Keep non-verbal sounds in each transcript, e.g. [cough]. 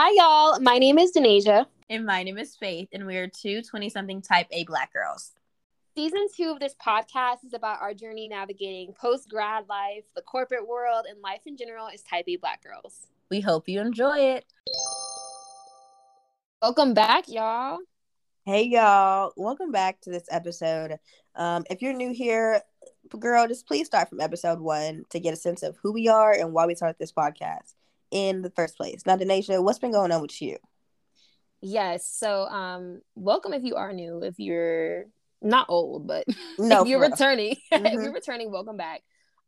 Hi, y'all. My name is Denasia. And my name is Faith, and we are two 20 something type A black girls. Season two of this podcast is about our journey navigating post grad life, the corporate world, and life in general as type A black girls. We hope you enjoy it. Welcome back, y'all. Hey, y'all. Welcome back to this episode. Um, if you're new here, girl, just please start from episode one to get a sense of who we are and why we started this podcast in the first place. Now, Denasia, what's been going on with you? Yes. So, um, welcome if you are new. If you're not old, but [laughs] No, if you're returning, [laughs] if Mhm. you're returning, welcome back.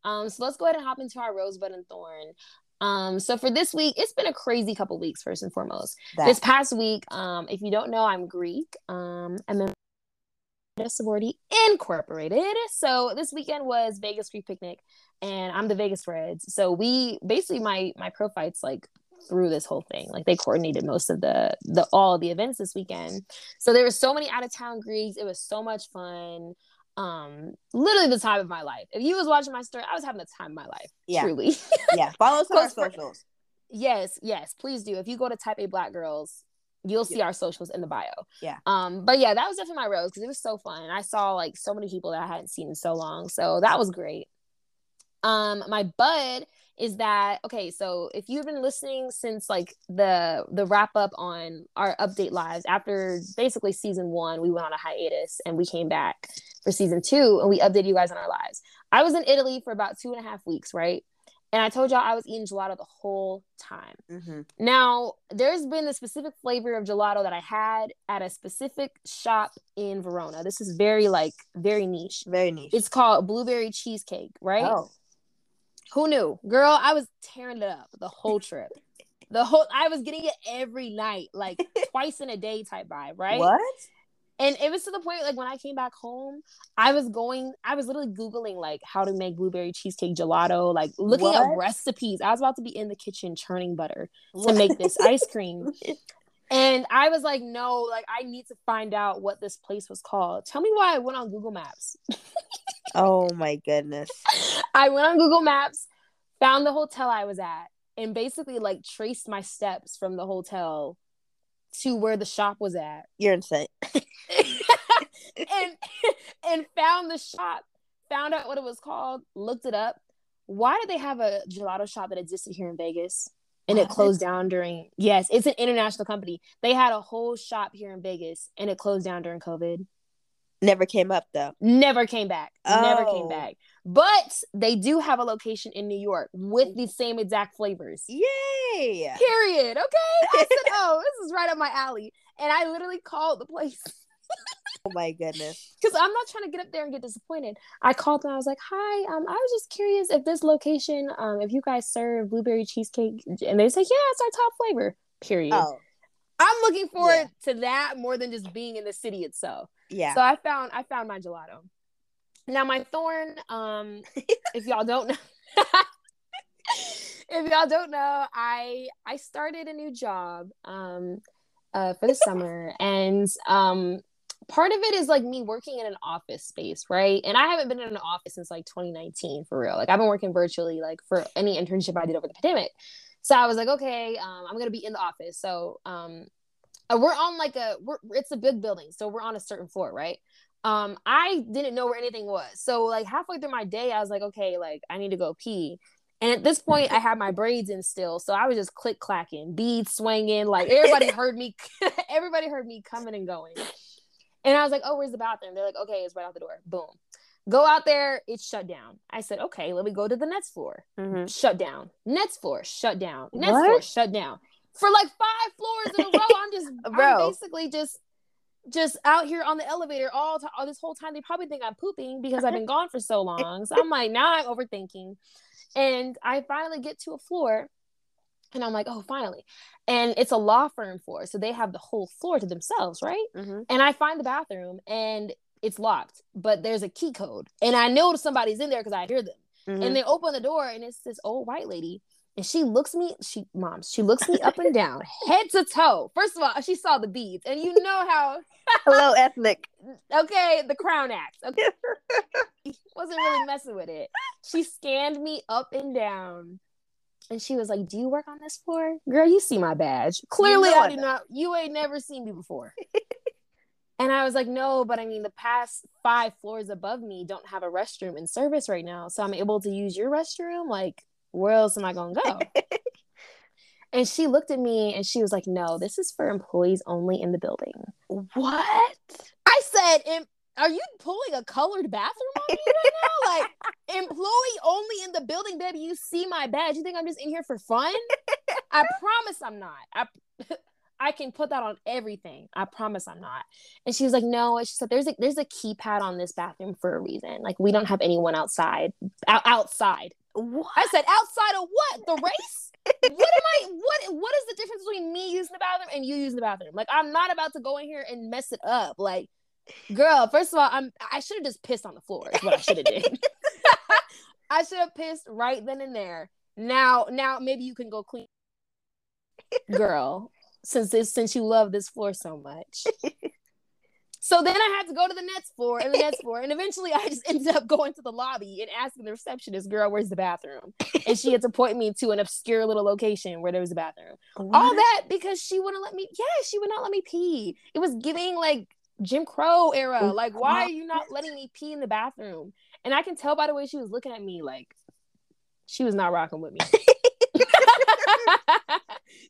Um, so let's go ahead and hop into our rosebud and thorn. Um, so for this week, it's been a crazy couple weeks. First and foremost, That. this past week, um, if you don't know, I'm Greek. Um, I'm a sorority incorporated. So this weekend was Vegas Greek picnic, and I'm the Vegas Reds. So we basically my my prophytes like through this whole thing. Like they coordinated most of the the all of the events this weekend. So there were so many out of town Greeks. It was so much fun. Um, literally the time of my life. If you was watching my story, I was having the time of my life. Yeah. Truly. yeah, [laughs] follow us on our socials. yes, yes, please do. If you go to Type A Black Girls, you'll see our socials in the bio. Yeah. Um, but yeah, that was definitely my rose because it was so fun. And I saw like so many people that I hadn't seen in so long. So that was great. Um, my bud is that okay, so if you've been listening since like the the wrap up on our update lives after basically season one, we went on a hiatus and we came back for season two and we updated you guys on our lives. I was in Italy for about two and a half weeks, right? And I told y'all I was eating gelato the whole time. hmm Now, there's been a specific flavor of gelato that I had at a specific shop in Verona. This is very like very niche. Very niche. It's called blueberry cheesecake, right? oh, Who knew? Girl, I was tearing it up the whole trip. the whole I was getting it every night, like [laughs] twice in a day type vibe, right? what? And it was to the point like when I came back home, I was going, I was literally Googling like how to make blueberry cheesecake gelato, like looking What? up recipes. I was about to be in the kitchen churning butter to make this ice cream. [laughs] And I was like, no, like I need to find out what this place was called. Tell me why I went on Google Maps. [laughs] oh my goodness. I went on Google Maps, found the hotel I was at, and basically like traced my steps from the hotel to where the shop was at. You're insane. [laughs] [laughs] and and found the shop, found out what it was called, looked it up. Why did they have a gelato shop that existed here in Vegas? And it closed down during yes, it's an international company. They had a whole shop here in Vegas and it closed down during COVID. Never came up though. Never came back. Never Oh. came back. But they do have a location in New York with the same exact flavors. Yay! Period. Okay. I said, [laughs] oh, this is right up my alley. And I literally called the place. Oh my goodness. because I'm not trying to get up there and get disappointed. I called them. I was like, "Hi, um, I was just curious if this location, um, if you guys serve blueberry cheesecake." And they say, "Yeah, it's our top flavor." Period. Oh, I'm looking forward Yeah. to that more than just being in the city itself. yeah. So I found I found my gelato. Now my thorn, um, [laughs] if y'all don't know. [laughs] if y'all don't know, I I started a new job um uh for the summer and um part of it is like me working in an office space, right? And I haven't been in an office since like 2019 for real. Like I've been working virtually like for any internship I did over the pandemic. So I was like, okay, um, I'm gonna be in the office. So um uh, we're on like a we're it's a big building, so we're on a certain floor, right? Um, I didn't know where anything was. So like halfway through my day, I was like, okay, like I need to go pee. And at this point, I had my braids in still, so I was just click clacking, beads swinging, like everybody [laughs] heard me. [laughs] everybody heard me coming and going. And I was like, "Oh, where's the bathroom?" They're like, "Okay, it's right out the door." Boom, go out there. It's shut down. I said, "Okay, let me go to the next floor." Mhm. Shut down. Next floor, shut down. Next What? floor, shut down. For like five floors in a row, I'm just, [laughs] I'm basically just just out here on the elevator all, t- all this whole time. They probably think I'm pooping because I've been gone for so [laughs] long. So I'm like, now I'm overthinking. And I finally get to a floor and I'm like, oh, finally. And it's a law firm floor. So they have the whole floor to themselves, right? Mhm. And I find the bathroom and it's locked, but there's a key code. And I know somebody's in there because I hear them. Mhm. And they open the door and it's this old white lady. And she looks me, she moms, she looks me up and down, [laughs] head to toe. First of all, she saw the beads. And you know how [laughs] Hello, ethnic. [laughs] okay, the crown act. Okay. Wasn't really messing with it. She scanned me up and down. And she was like, Do you work on this floor? Girl, you see my badge. Clearly, know I do not. You ain't never seen me before. [laughs] and I was like, No, but I mean, the past five floors above me don't have a restroom in service right now. So I'm able to use your restroom. Like, where else am I going to go? [laughs] and she looked at me and she was like, No, this is for employees only in the building. What? I said, "Em- "Are you pulling a colored bathroom on me right now? Like [laughs] employee only in the building, baby. You see my badge. You think I'm just in here for fun? I [laughs] promise I'm not. I [laughs] I can put that on everything. I promise I'm not." And she was like, "No." She said, "There's a there's a keypad on this bathroom for a reason. Like we don't have anyone outside out, outside." What? I said, "Outside of what? The race?" what am I what what is the difference between me using the bathroom and you using the bathroom? Like I'm not about to go in here and mess it up. Like, girl, first of all, I'm I should have just pissed on the floor is what I should have did. [laughs] I should have pissed right then and there. Now now maybe you can go clean girl since this since you love this floor so much. So then I had to go to the next floor and the next floor, and eventually I just ended up going to the lobby and asking the receptionist, "Girl, where's the bathroom?" And she had to point me to an obscure little location where there was a bathroom. All that because she wouldn't let me. Yeah, she would not let me pee. It was giving like Jim Crow era. Like, why are you not letting me pee in the bathroom? And I can tell by the way she was looking at me, like she was not rocking with me. [laughs]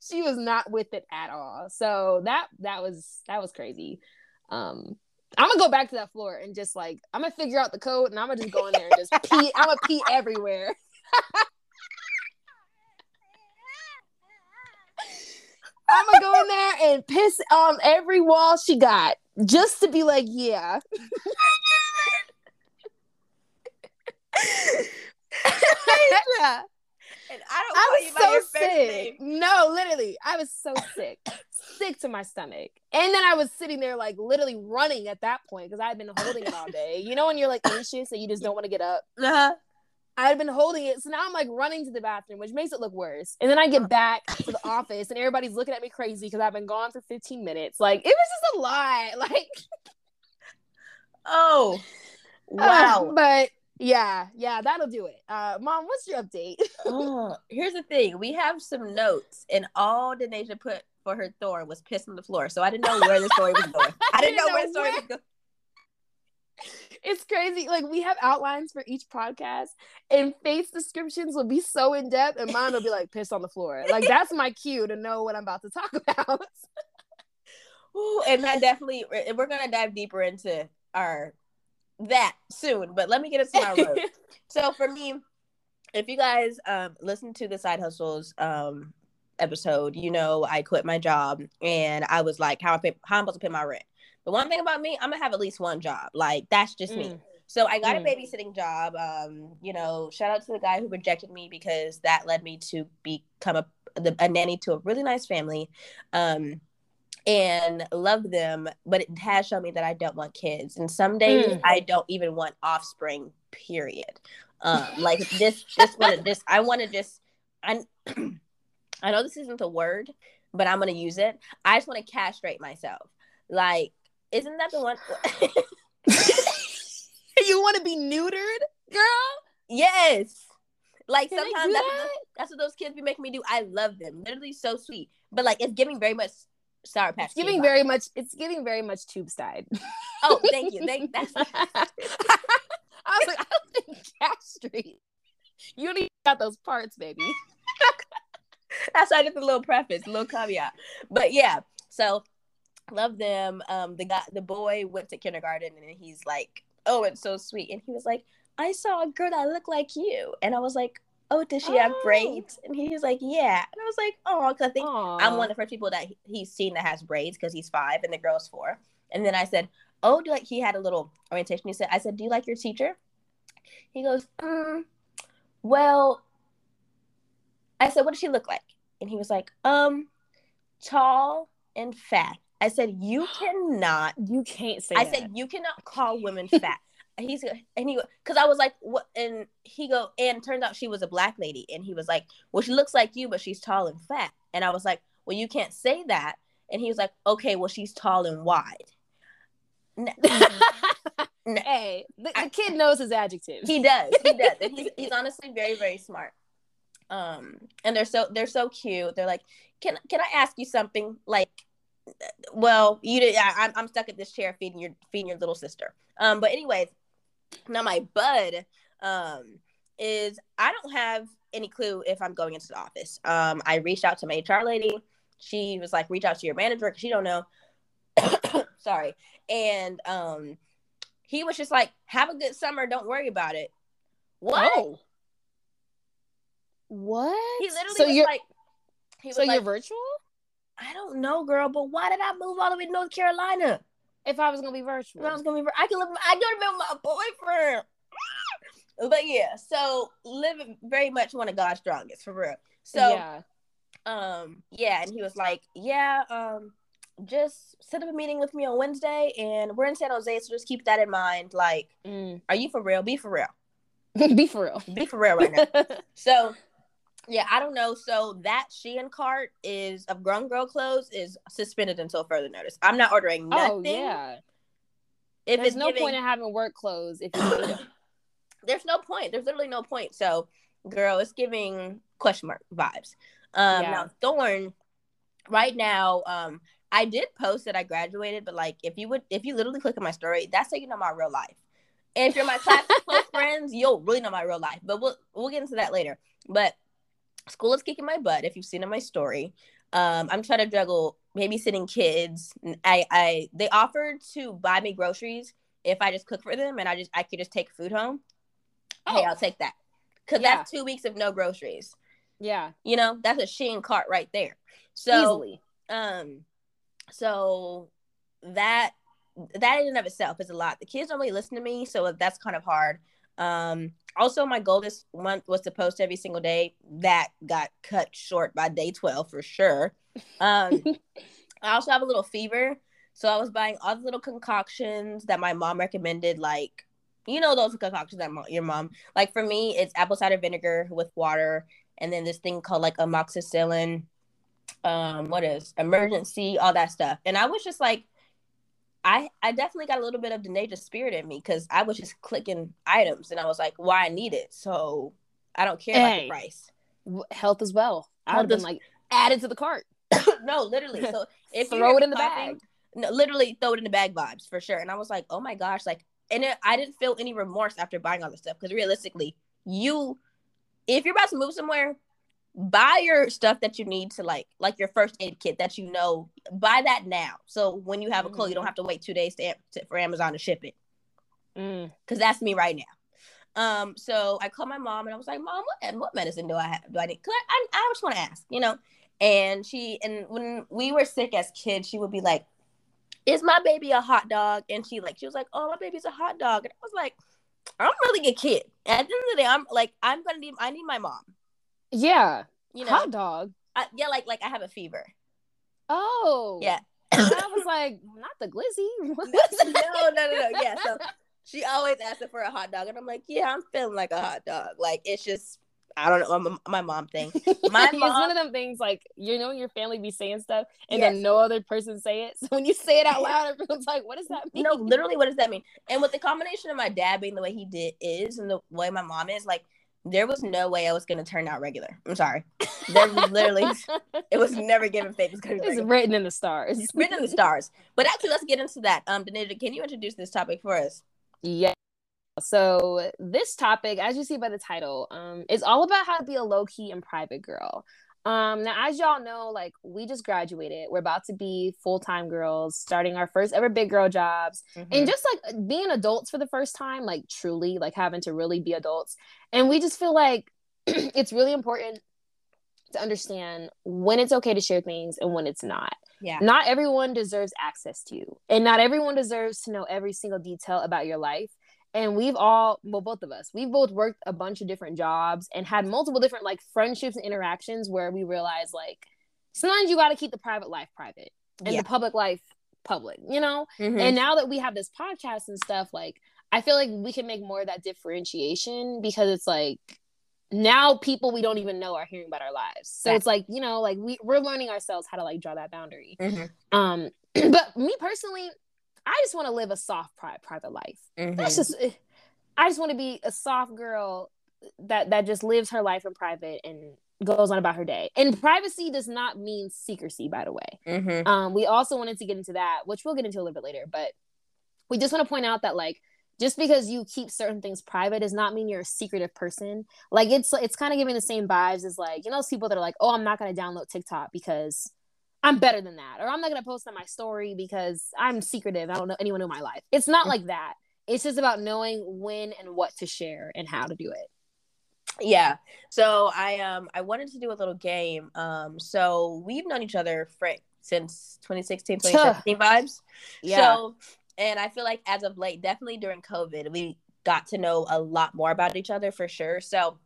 she was not with it at all. So that that was that was crazy. Um I'm gonna go back to that floor and just like I'm gonna figure out the code and I'm gonna just go in there and just pee. I'm gonna pee [laughs] everywhere. [laughs] I'm gonna go in there and piss on every wall she got just to be like, yeah. [laughs] And I don't I was so sick. No, literally, I was so sick, sick to my stomach. And then I was sitting there, like, literally running at that point because I had been holding it all day. You know, when you're like anxious and you just don't want to get up. Uh-huh. I had been holding it, so now I'm like running to the bathroom, which makes it look worse. And then I get back to the office, and everybody's looking at me crazy because I've been gone for 15 minutes. Like, it was just a lot. [laughs] Like, Oh, wow. uh, but yeah, yeah, that'll do it. Uh, Mom, what's your update? [laughs] Oh, here's the thing. We have some notes, and all Denasia put for her Thor was piss on the floor. So I didn't know where the story was going. [laughs] I didn't know where the story was going. It's crazy. Like we have outlines for each podcast, and Faith's descriptions will be so in depth, and mine will be like pissed on the floor. Like [laughs] that's my cue to know what I'm about to talk about. [laughs] Ooh, and that definitely, we're we're gonna dive deeper into our that soon. But let me get us to my road. [laughs] so for me, if you guys um listen to the side hustles um episode, you know I quit my job and I was like, how I pay, how I'm supposed to pay my rent. But one thing about me, I'm gonna have at least one job. Like that's just me. Mm. So I got Mm. a babysitting job. Um, you know, shout out to the guy who rejected me because that led me to become a the, a nanny to a really nice family. Um, and love them, but it has shown me that I don't want kids. And some days Mm. I don't even want offspring. Period. Um, like this, this one, this I want to just. I, [clears throat] I know this isn't the word, but I'm gonna use it. I just want to castrate myself. Like, isn't that the one? [laughs] [laughs] you want to be neutered, girl? yes. Like Can sometimes that's, that? what, that's what those kids be making me do. I love them. Literally so sweet. But like it's giving very much sour patch. It's giving very much. It's giving very much tube side. [laughs] Oh, thank you. Thank that's I was like, I don't think castrate. You don't even got those parts, baby. that's why I did the little preface, little caveat. But yeah, so love them. Um, the guy, the boy went to kindergarten, and he's like, "Oh, it's so sweet," and he was like, "I saw a girl that looked like you," and I was like, "Oh, does she have Oh. braids?" And he was like, "Yeah," and I was like, "Oh," because I think I'm one of the first people that he- he's seen that has braids because he's five and the girl's four. And then I said, "Oh, do you like?" He had a little orientation. He said, "I said, do you like your teacher?" He goes, mm, "Well," I said, "What does she look like?" And he was like, "Um, tall and fat." I said, "You cannot." [gasps] You can't say I that. said, "You cannot call women fat." He's and he because I was like, "What?" And he go and turned out she was a black lady, and he was like, "Well, she looks like you, but she's tall and fat." And I was like, "Well, you can't say that." And he was like, "Okay, well, she's tall and wide." No. [laughs] [laughs] hey, the, the kid knows his adjectives. he does, he does, and he's [laughs] he's honestly very very smart. Um, and they're so they're so cute. They're like, can can I ask you something? Like, well, you did. I, I'm I'm stuck at this chair feeding your feeding your little sister. Um, but anyways, now my bud um is I don't have any clue if I'm going into the office. Um, I reached out to my HR lady. She was like, reach out to your manager because she don't know. [coughs] Sorry. And um, he was just like, have a good summer. Don't worry about it. What? Oh. What? He literally so was you're like, he was so like, you're virtual? I don't know, girl, but why did I move all the way to North Carolina? If I was gonna be virtual, I was gonna be. I can live. I don't remember my boyfriend. [laughs] But yeah, so living very much one of God's strongest for real. So yeah. um yeah, and he was like, yeah, um, just set up a meeting with me on Wednesday, and we're in San Jose, so just keep that in mind. Like, Mm. are you for real? Be for real. [laughs] be for real. Be for real right now. [laughs] so yeah, I don't know. So that Shein cart is of grown girl clothes is suspended until further notice. I'm not ordering nothing. oh yeah. If There's it's no giving, point in having work clothes if you them. [coughs] there's no point. There's literally no point. So, girl, it's giving question mark vibes. Um, Yeah. now Thorn, right now, um, I did post that I graduated, but like, if you would, if you literally click on my story, that's how you know my real life. And if you're my class close [laughs] friends, you'll really know my real life. But we'll we'll get into that later. But school is kicking my butt. If you've seen in my story, um, I'm trying to juggle babysitting kids. I I they offered to buy me groceries if I just cook for them, and I just I could just take food home. Hey, Oh. I'll take that because Yeah. that's two weeks of no groceries. Yeah, You know, that's a Shein cart right there. So easily. um, so that that in and of itself is a lot. The kids don't really listen to me, so that's kind of hard. Um, also, my goal this month was to post every single day. That got cut short by day twelve for sure. Um, [laughs] I also have a little fever, so I was buying all the little concoctions that my mom recommended, like you know those concoctions that mo- your mom like. For me, it's apple cider vinegar with water, and then this thing called like amoxicillin um what is Emergen-C all that stuff and i was just like i i definitely got a little bit of the nature spirit in me because i was just clicking items and i was like why i need it so i don't care about the price W- Health as well. I would have been like added to the cart. [coughs] no literally so [laughs] if you Throw it in the coughing- bag. no, literally throw it in the bag vibes for sure and i was like oh my gosh like and it, i didn't feel any remorse after buying all this stuff because realistically you if you're about to move somewhere buy your stuff that you need to like like your first aid kit that you know buy that now. So when you have a cold you don't Mhm. have to wait two days to, to for amazon to ship it. Mm. because that's me right now. Um so i called my mom and i was like mom what, what medicine do i have do i need? Because I, I, I just want to ask you know? And she and when we were sick as kids she would be like is my baby a hot dog? And she like she was like oh my baby's a hot dog. And i was like i'm a really good kid at the end of the day i'm like i'm gonna need i need my mom Yeah. you know Hot dog. I, yeah like like i have a fever Oh. Yeah. [laughs] I was like, not the glizzy. [laughs] no, no, no, no. Yeah. So she always asking for a hot dog, and I'm like, yeah, I'm feeling like a hot dog. Like it's just, I don't know, my, my mom thing. [laughs] My it's mom- one of them things like you know your family be saying stuff and Yes. then no other person say it. So when you say it out loud, everyone's like, "What does that mean?" No, literally, what does that mean? And with the combination of my dad being the way he did is, and the way my mom is, like, there was no way I was gonna turn out regular. I'm sorry. There was literally, [laughs] it was never given fate. It was it's written in the stars. It's written in the stars. But actually, let's get into that. Um, Denasia, can you introduce this topic for us? Yeah. So this topic, as you see by the title, um, is all about how to be a low key and private girl. Um, now, as y'all know, like we just graduated, we're about to be full time girls, starting our first ever big girl jobs, Mm-hmm. and just like being adults for the first time, like truly, like having to really be adults. And we just feel like [clears throat] it's really important to understand when it's okay to share things and when it's not yeah. not everyone deserves access to you and not everyone deserves to know every single detail about your life and we've all well both of us we've both worked a bunch of different jobs and had multiple different like friendships and interactions where we realize like sometimes you got to keep the private life private and Yeah. the public life public you know Mhm. and now that we have this podcast and stuff like i feel like we can make more of that differentiation because it's like now people we don't even know are hearing about our lives so Right. it's like you know like we, we're learning ourselves how to like draw that boundary Mhm. um [clears throat] but me personally i just want to live a soft pri- private life Mhm. that's just eh, i just want to be a soft girl that that just lives her life in private and goes on about her day. And privacy does not mean secrecy, by the way. Mm-hmm. Um, we also wanted to get into that, which we'll get into a little bit later, but we just want to point out that like just because you keep certain things private does not mean you're a secretive person. Like it's it's kind of giving the same vibes as like you know those people that are like, oh, I'm not gonna download TikTok because I'm better than that, or I'm not gonna post on my story because I'm secretive. I don't know anyone in my life. It's not like that. It's just about knowing when and what to share and how to do it. Yeah. So I um I wanted to do a little game. Um so we've known each other for since 2016, 2017 vibes. Yeah. So and I feel like as of late, definitely during COVID, we got to know a lot more about each other for sure. So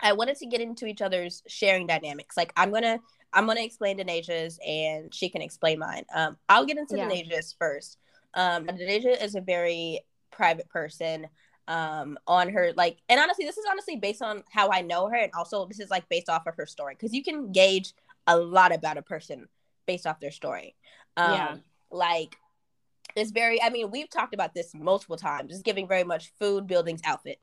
I wanted to get into each other's sharing dynamics. Like I'm gonna I'm gonna explain Denasia's and she can explain mine. Um I'll get into Yeah. Denasia's first. Um Denasia is a very private person um on her like and honestly this is honestly based on how i know her and also this is like based off of her story because you can gauge a lot about a person based off their story um Yeah. like it's very i mean we've talked about this multiple times it's giving very much food buildings outfit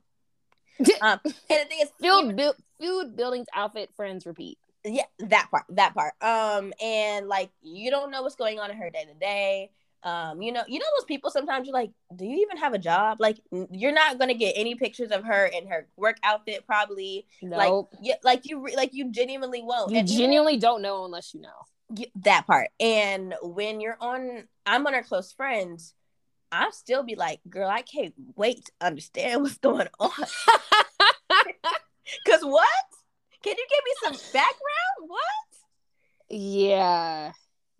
[laughs] um and the thing is Food, bu- food, buildings, outfit, friends, repeat. Yeah that part that part. Um and like you don't know what's going on in her day to day. Um you know you know those people sometimes you're like do you even have a job? Like you're not gonna get any pictures of her in her work outfit probably. Like Nope. yeah like you re- like you genuinely won't. You And even- genuinely don't know unless you know. that part. And when you're on i'm on her close friends i'll still be like girl i can't wait to understand [laughs] what's going on. [laughs] [laughs] Because what can you give me some background what yeah.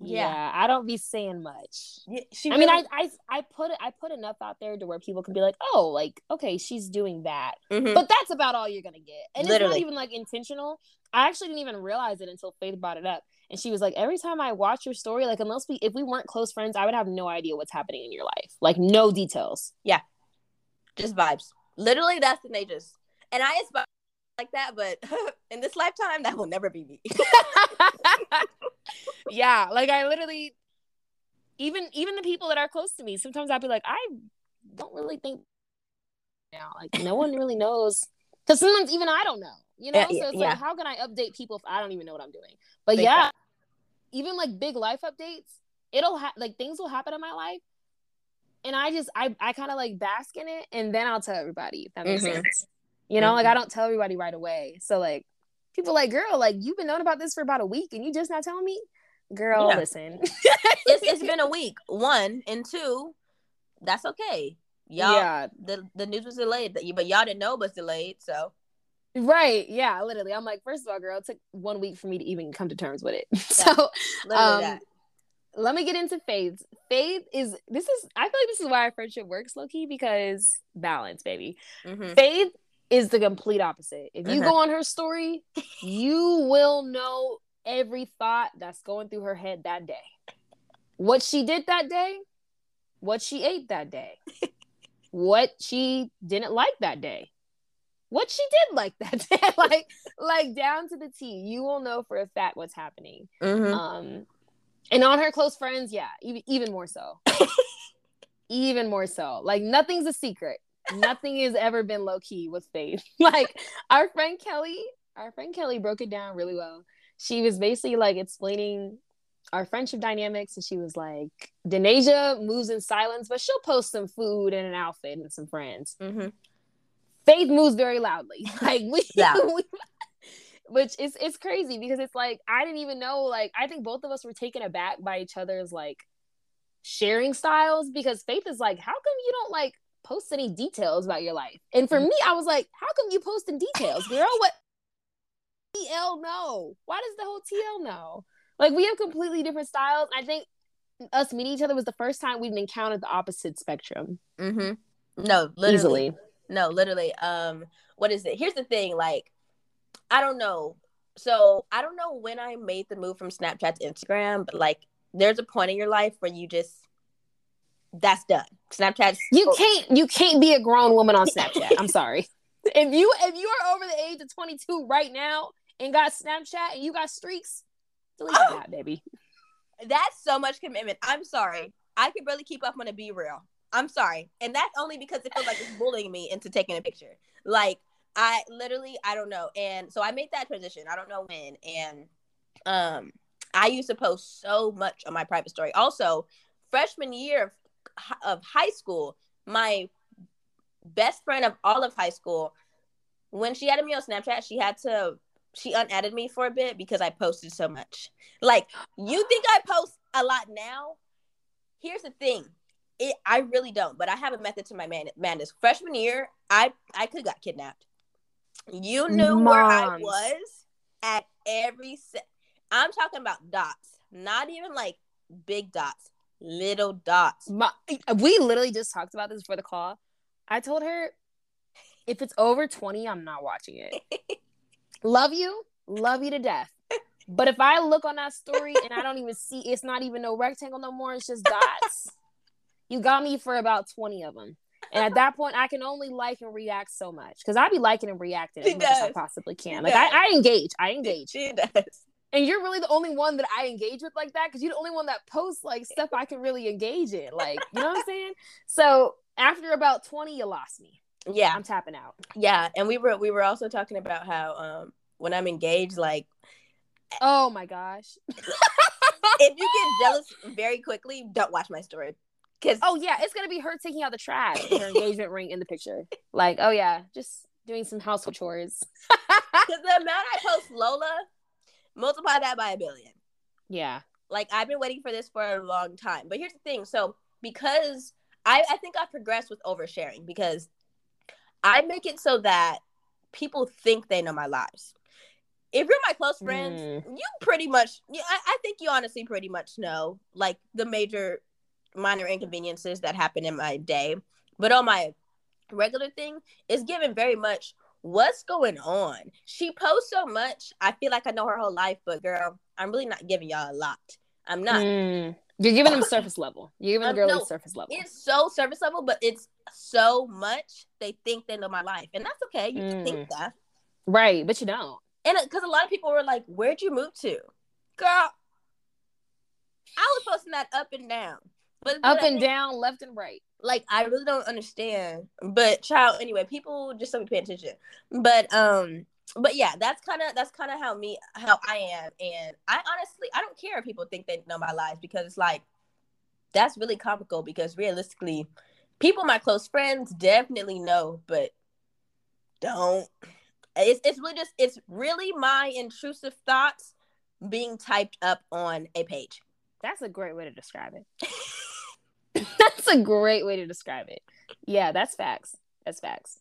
Yeah. Yeah. I don't be saying much. Yeah, she I mean, I, I I put it I put enough out there to where people can be like, oh, like okay, she's doing that, Mhm. but that's about all you're gonna get, and it's not even like intentional. I actually didn't even realize it until Faith brought it up, and she was like, every time I watch your story, like unless we if we weren't close friends, I would have no idea what's happening in your life, like no details. Yeah, just vibes. Literally, that's the Najas. And I aspire like that, but [laughs] in this lifetime, that will never be me. [laughs] [laughs] yeah, like I literally, even even the people that are close to me, sometimes I'll be like, I don't really think now, like no one really knows, because sometimes even I don't know, you know. Yeah, so it's yeah. like, how can I update people if I don't even know what I'm doing? But Big yeah, even like big life updates, it'll ha- like things will happen in my life. And I just I I kind of like bask in it and then I'll tell everybody if that makes Mhm. sense. You know, like Mhm. I don't tell everybody right away. So like people like, girl, like you've been known about this for about a week and you just not telling me? Girl, Yeah. listen. [laughs] it's, it's been a [laughs] week. One and two, that's okay. Y'all, Yeah. the the news was delayed, but y'all didn't know it was delayed. So Right. Yeah, literally. I'm like, first of all, girl, it took one week for me to even come to terms with it. [laughs] so um let me get into Faith. Faith is this is I feel like this is why our friendship works, lowkey, because balance, baby. Mhm. Faith is the complete opposite. If you go on her story, you will know every thought that's going through her head that day. What she did that day, what she ate that day, [laughs] what she didn't like that day, what she did like that [laughs] day, like like down to the T. You will know for a fact what's happening. Mhm. Um, and on her close friends, yeah, even even more so. [laughs] even more so. Like nothing's a secret. Nothing has ever been low key with Faith. [laughs] like our friend Kelly, our friend Kelly broke it down really well. She was basically like explaining our friendship dynamics, and she was like, "Denasia moves in silence, but she'll post some food and an outfit and some friends. Mhm. Faith moves very loudly. [laughs] Like we, Loud. [laughs] we which is it's crazy because it's like I didn't even know like I think both of us were taken aback by each other's like sharing styles because Faith is like, how come you don't like post any details about your life? And for Mhm. me, I was like, how come you posting details, girl? What TL know? Why does the whole TL know? Like we have completely different styles. I think us meeting each other was the first time we've encountered the opposite spectrum Mm-hmm. No, literally. easily. No, literally. Um, what is it? Here's the thing. Like, I don't know. So I don't know when I made the move from Snapchat to Instagram, but like, there's a point in your life where you just that's done. Snapchat. You can't you can't be a grown woman on [laughs] Snapchat. I'm sorry. If you if you are over the age of 22 right now and got Snapchat and you got streaks, delete Oh. that, baby. that's so much commitment. I'm sorry. I could barely keep up on a BeReal. I'm sorry. And that's only because it feels like it's bullying me into taking a picture. Like I literally I don't know. And so I made that transition. I don't know when. And um I used to post so much on my private story. Also, freshman year of, high school, my best friend of all of high school, when she added me on Snapchat, she had to she unadded me for a bit because I posted so much. Like, you think I post a lot now? Here's the thing. It, I really don't, but I have a method to my man- madness. Freshman year, I I could got kidnapped. You knew Moms. where I was at every se- I'm talking about dots, not even like big dots, little dots. My, we literally just talked about this for the call. I told her if it's over 20, I'm not watching it. [laughs] love you, love you to death. But if I look on that story and I don't even see, it's not even no rectangle no more, it's just dots. you got me for about 20 of them. And at that point, I can only like and react so much because I be liking and reacting as much as I possibly can. Like I, I, engage, I engage. She does. And you're really the only one that I engage with like that because you're the only one that posts like stuff I can really engage in. Like, you know what I'm saying? [laughs] So after about 20, you lost me. Yeah. I'm tapping out. Yeah. And we were we were also talking about how um when I'm engaged, like Oh my gosh. [laughs] if you get jealous very quickly, don't watch my story. Cause oh yeah, it's gonna be her taking out the trash her [laughs] engagement ring in the picture. Like, oh yeah, just doing some household chores. Because the amount I post Lola, multiply that by a billion. Yeah. Like I've been waiting for this for a long time. But here's the thing. So because I, I think I've progressed with oversharing because I make it so that people think they know my lives. If you're my close friends, mm. you pretty much, yeah, I, I think you honestly pretty much know like the major minor inconveniences that happen in my day. But on my regular thing, is given very much what's going on. She posts so much. I feel like I know her whole life, but girl, I'm really not giving y'all a lot. I'm not. Mm. You're giving them [laughs] surface level. You're giving um, the girl no, surface level. It's so surface level, but it's so much they think they know my life, and that's okay. You mm. can think mm. that, right? But you don't. And because a lot of people were like, "Where'd you move to, girl?" I was posting that up and down, but up and think, down, left and right. Like I really don't understand. But child, anyway, people just don't pay attention. But um, but yeah, that's kind of that's kind of how me how I am, and I honestly I don't care if people think they know my lives because it's like that's really comical because realistically, people my close friends definitely know, but don't. It's it's really just it's really my intrusive thoughts being typed up on a page. That's a great way to describe it. [laughs] [laughs] that's a great way to describe it. Yeah, that's facts. That's facts.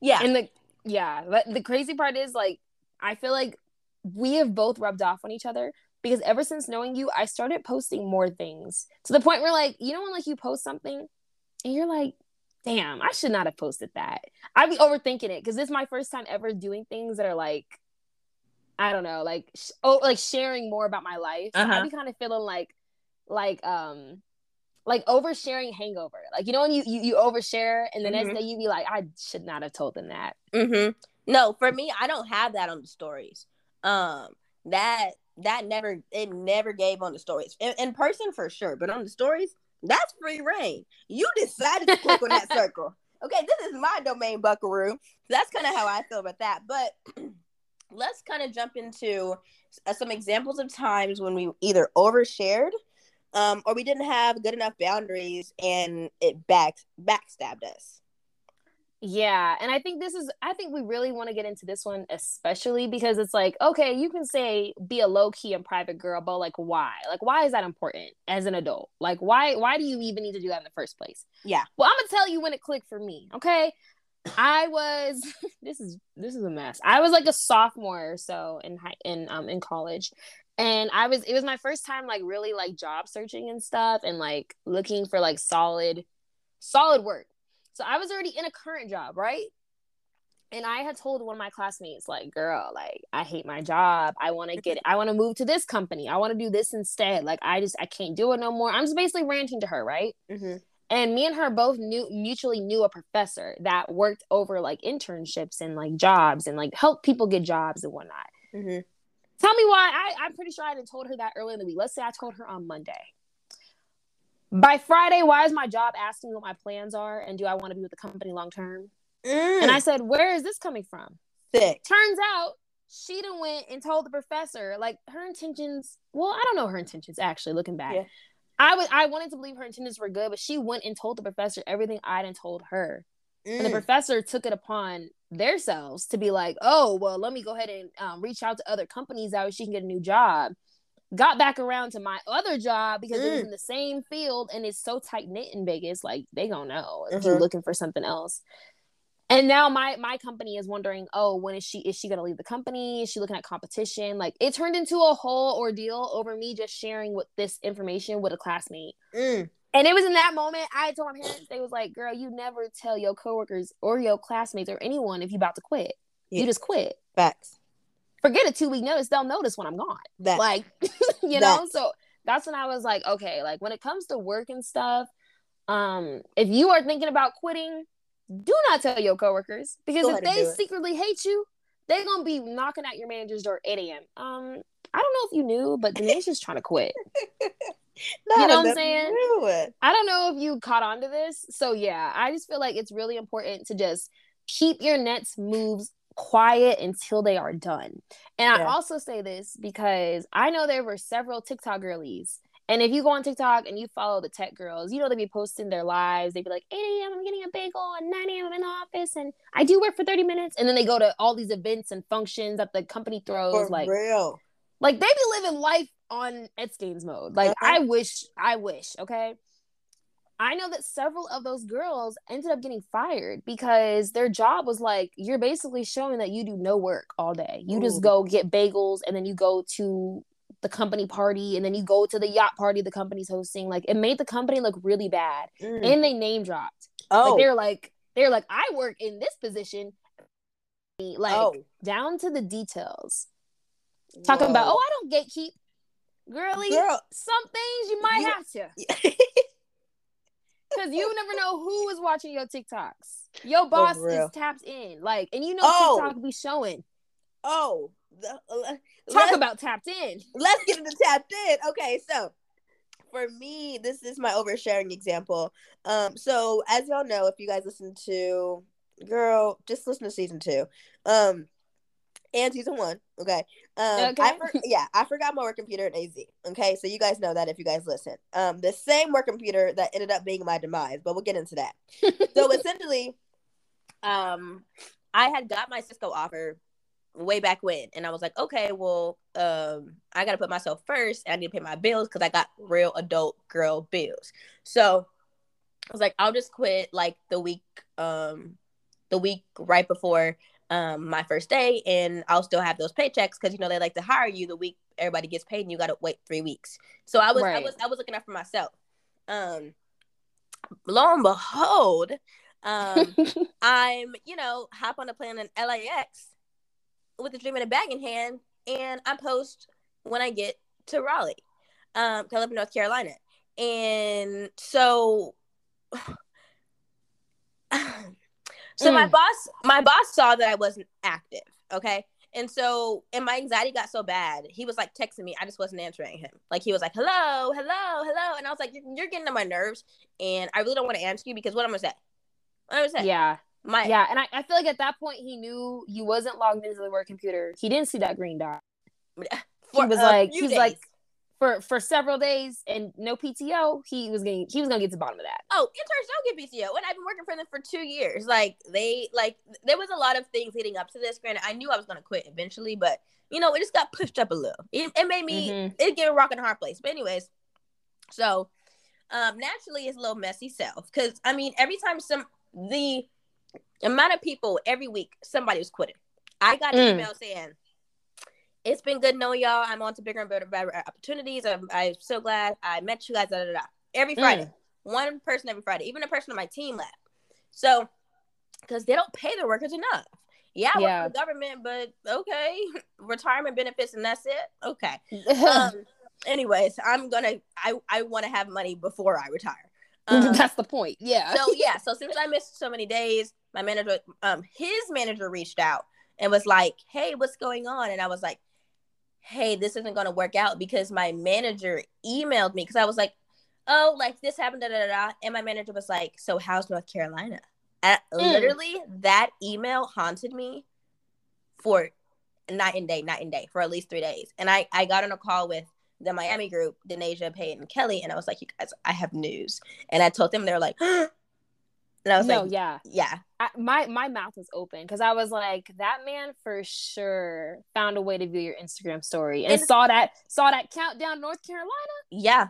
Yeah. And the yeah, but the crazy part is like I feel like we have both rubbed off on each other because ever since knowing you, I started posting more things to the point where like, you know when like you post something and you're like, damn, I should not have posted that. I'd be overthinking it because this is my first time ever doing things that are like I don't know, like sh- oh, like sharing more about my life. So uh-huh. I'd be kind of feeling like, like, um, like oversharing hangover. Like you know when you you, you overshare and the mm-hmm. next day you be like, I should not have told them that. Mm-hmm. No, for me, I don't have that on the stories. Um, that that never it never gave on the stories in, in person for sure, but on the stories, that's free reign. You decided to click on that [laughs] circle. Okay, this is my domain, Buckaroo. That's kind of how I feel about that. But [clears throat] let's kind of jump into uh, some examples of times when we either overshared um, or we didn't have good enough boundaries and it back backstabbed us. Yeah, and I think this is I think we really want to get into this one especially because it's like, okay, you can say be a low key and private girl, but like why? Like why is that important as an adult? Like why why do you even need to do that in the first place? Yeah. Well, I'm going to tell you when it clicked for me, okay? I was [laughs] this is this is a mess. I was like a sophomore or so in high in um in college. And I was it was my first time like really like job searching and stuff and like looking for like solid solid work. So I was already in a current job, right? And I had told one of my classmates, like, girl, like, I hate my job. I want to get, I want to move to this company. I want to do this instead. Like, I just, I can't do it no more. I'm just basically ranting to her, right? Mm-hmm. And me and her both knew, mutually knew a professor that worked over like internships and like jobs and like help people get jobs and whatnot. Mm-hmm. Tell me why. I, I'm pretty sure I had told her that earlier in the week. Let's say I told her on Monday by Friday, why is my job asking what my plans are and do I want to be with the company long term? Mm, And I said, Where is this coming from? sick. Turns out she done went and told the professor, like her intentions. Well, I don't know her intentions actually, looking back. Yeah. I would I wanted to believe her intentions were good, but she went and told the professor everything I done told her. And the Mm, professor took it upon themselves to be like, oh, well, let me go ahead and um, reach out to other companies that way she can get a new job. Got back around to my other job because it was Mm. in the same field and it's so tight knit in Vegas. Like they don't know if you're Mhm. looking for something else. And now my my company is wondering, oh, when is she is she gonna leave the company? Is she looking at competition? Like it turned into a whole ordeal over me just sharing with this information with a classmate. mm. And it was in that moment I told my parents, they was like, girl, you never tell your coworkers or your classmates or anyone if you about to quit. Yeah. You just quit. Facts. Forget a two week notice. They'll notice when I'm gone. That Like, [laughs] you know, so that's when I was like, okay, like when it comes to work and stuff, um, if you are thinking about quitting, do not tell your coworkers because if they secretly hate you, they're gonna be knocking at your manager's door at 8 a.m. Um, I don't know if you knew, but Denise is trying to quit. [laughs] You know what I'm saying? true. I don't know if you caught on to this. So yeah, I just feel like it's really important to just keep your next moves quiet until they are done. And I also say this because I know there were several TikTok girlies. And if you go on TikTok and you follow the tech girls, you know they be posting their lives. They'd be like, 8 a.m. I'm getting a bagel, and 9 a.m. I'm in the office, and I do work for 30 minutes. And then they go to all these events and functions that the company throws. For like, real. like they be living life on Games mode. Like Uh-huh. I wish, I wish. Okay, I know that several of those girls ended up getting fired because their job was like you're basically showing that you do no work all day. You Ooh. just go get bagels and then you go to the company party and then you go to the yacht party the company's hosting. Like it made the company look really bad, Mm. and they name dropped. oh, Like they're like they're like I work in this position. Like oh. down to the details talking about, oh, I don't gatekeep. Girly, Girl. some things you might You- have to. [laughs] [laughs] Because you never know who is watching your TikToks. Your boss real. is tapped in. Like, and you know Oh. TikTok be showing. oh. The, uh, Talk about tapped in. let's get into tapped [laughs] in. Okay, so for me, this is my oversharing example. Um, so as y'all know, if you guys listen to girl, just listen to season two. Um and season one. Okay. Um Okay. I for- yeah, I forgot my work computer at AZ. Okay, so you guys know that if you guys listen. Um, the same work computer that ended up being my demise, but we'll get into that. [laughs] so essentially, um, I had got my Cisco offer way back when, and I was like, okay, well, um, I gotta put myself first. And I need to pay my bills because I got real adult girl bills. So I was like, I'll just quit like the week, um, the week right before um my first day, and I'll still have those paychecks because you know they like to hire you the week everybody gets paid, and you gotta wait three weeks. So I was, I was, I was looking out for myself. Um, lo and behold, um, [laughs] I'm, you know, hop on a plane in LAX with a dream in a bag in hand, and I post when I get to Raleigh. Um, I live in North Carolina. And so so my Mm. boss my boss saw that I wasn't active, okay? And so and my anxiety got so bad, he was like texting me. I just wasn't answering him. Like he was like, "Hello, hello, hello," and I was like, "You're, you're getting on my nerves, and I really don't want to answer you because what I'm gonna say? What I'm gonna say? yeah. my Yeah. And I, I feel like at that point he knew you wasn't logged into the work computer. He didn't see that green dot. [laughs] for he was a like, few he was days. like for for several days and no PTO, he was getting he was gonna get to the bottom of that. oh, interns don't get PTO, and I've been working for them for two years. Like they like there was a lot of things leading up to this. Granted, I knew I was gonna quit eventually, but you know, it just got pushed up a little. It, it made me Mhm. it gave a rock and a hard place. But anyways, so um naturally it's a little messy self because I mean every time some the amount of people every week somebody was quitting. I got an Mm. email saying. It's been good knowing y'all. I'm on to bigger and better, better opportunities. I'm, I'm so glad I met you guys. Da, da, da. Every Friday, Mm. one person every Friday, even a person on my team left. So, because they don't pay their workers enough. Yeah, Yeah. the government, but okay, [laughs] retirement benefits and that's it. Okay. [laughs] Um. anyways, I'm gonna. I I want to have money before I retire. Um, [laughs] That's the point. Yeah. so yeah, so since I missed so many days, my manager, um, his manager reached out and was like, "Hey, what's going on?" And I was like, "Hey, this isn't gonna work out because my manager emailed me because I was like, oh, like this happened, da da da,", and my manager was like, "So how's North Carolina?" And Mm. literally, that email haunted me for night and day, night and day for at least three days. And I, I got on a call with the Miami group, Denasia, Peyton, Kelly, and I was like, "You guys, I have news." And I told them, they're like, [gasps] and I was no, like, yeah. "Yeah, I, my my mouth was open because I was like, that man for sure found a way to view your Instagram story and And- saw that saw that countdown North Carolina. yeah."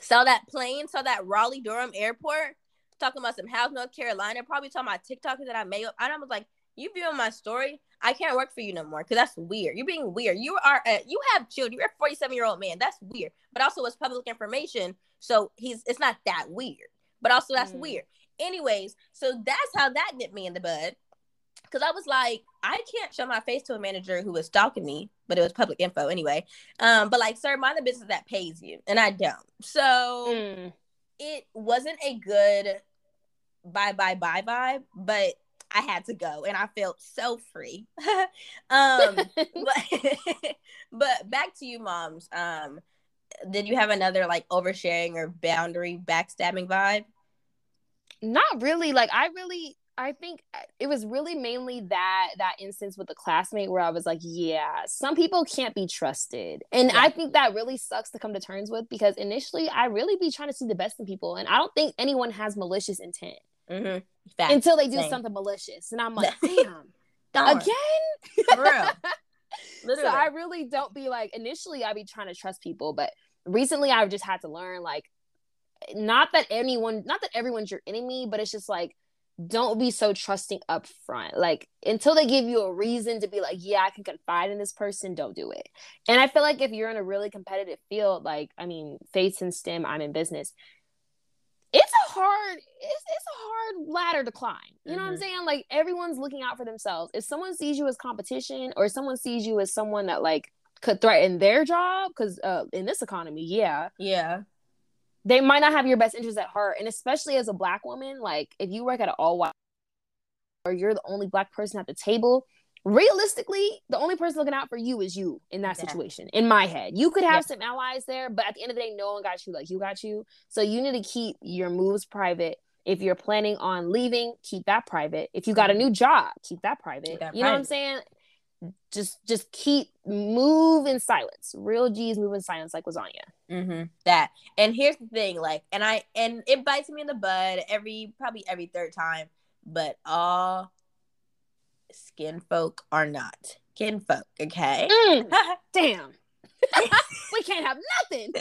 Saw that plane, saw that Raleigh Durham airport, talking about some house, North Carolina, probably talking about TikTokers that I made up. And I was like, "You viewing my story? I can't work for you no more because that's weird. You're being weird. You are, a, you have children. You're a 47 year old man. That's weird. But also, it's public information, so he's it's not that weird. But also, that's Mm. weird. Anyways, so that's how that nipped me in the bud. Because I was like, I can't show my face to a manager who was stalking me, but it was public info anyway. Um, but like, sir, mind the business that pays you, and I don't. So Mm. it wasn't a good bye bye bye vibe, but I had to go, and I felt so free. [laughs] um, [laughs] but [laughs] but back to you, moms. Um, did you have another like oversharing or boundary backstabbing vibe? Not really. Like I really I think uh, it was really mainly that that instance with the classmate where I was like, yeah, some people can't be trusted. And Yeah. I think that really sucks to come to terms with because initially I really be trying to see the best in people and I don't think anyone has malicious intent Mm-hmm. Until they do Same. something malicious. And I'm [laughs] like, damn, Darn. again? For real. [laughs] so I really don't be like initially I'd be trying to trust people, but recently I've just had to learn like not that anyone not that everyone's your enemy, but it's just like don't be so trusting up front. Like until they give you a reason to be like, yeah, I can confide in this person, don't do it. And I feel like if you're in a really competitive field, like I mean, faiths and STEM, I'm in business. It's a hard, it's, it's a hard ladder to climb. You know what I'm Mhm. saying? Like everyone's looking out for themselves. If someone sees you as competition, or someone sees you as someone that like could threaten their job, because uh, in this economy, yeah, yeah. they might not have your best interest at heart and especially as a black woman like if you work at an all white or you're the only black person at the table realistically the only person looking out for you is you in that Yeah. situation in my head. You could have Yeah. some allies there but at the end of the day no one got you like you got you. So you need to keep your moves private. If you're planning on leaving keep that private. If you got a new job keep that private. Keep that you know what i'm saying? Just just keep move in silence. Real g's move in silence like lasagna. Mm-hmm. That. And here's the thing, like, and I and it bites me in the bud every probably every third time, but all skin folk are not skin folk, okay? Mm, [laughs] damn. [laughs] we can't have nothing.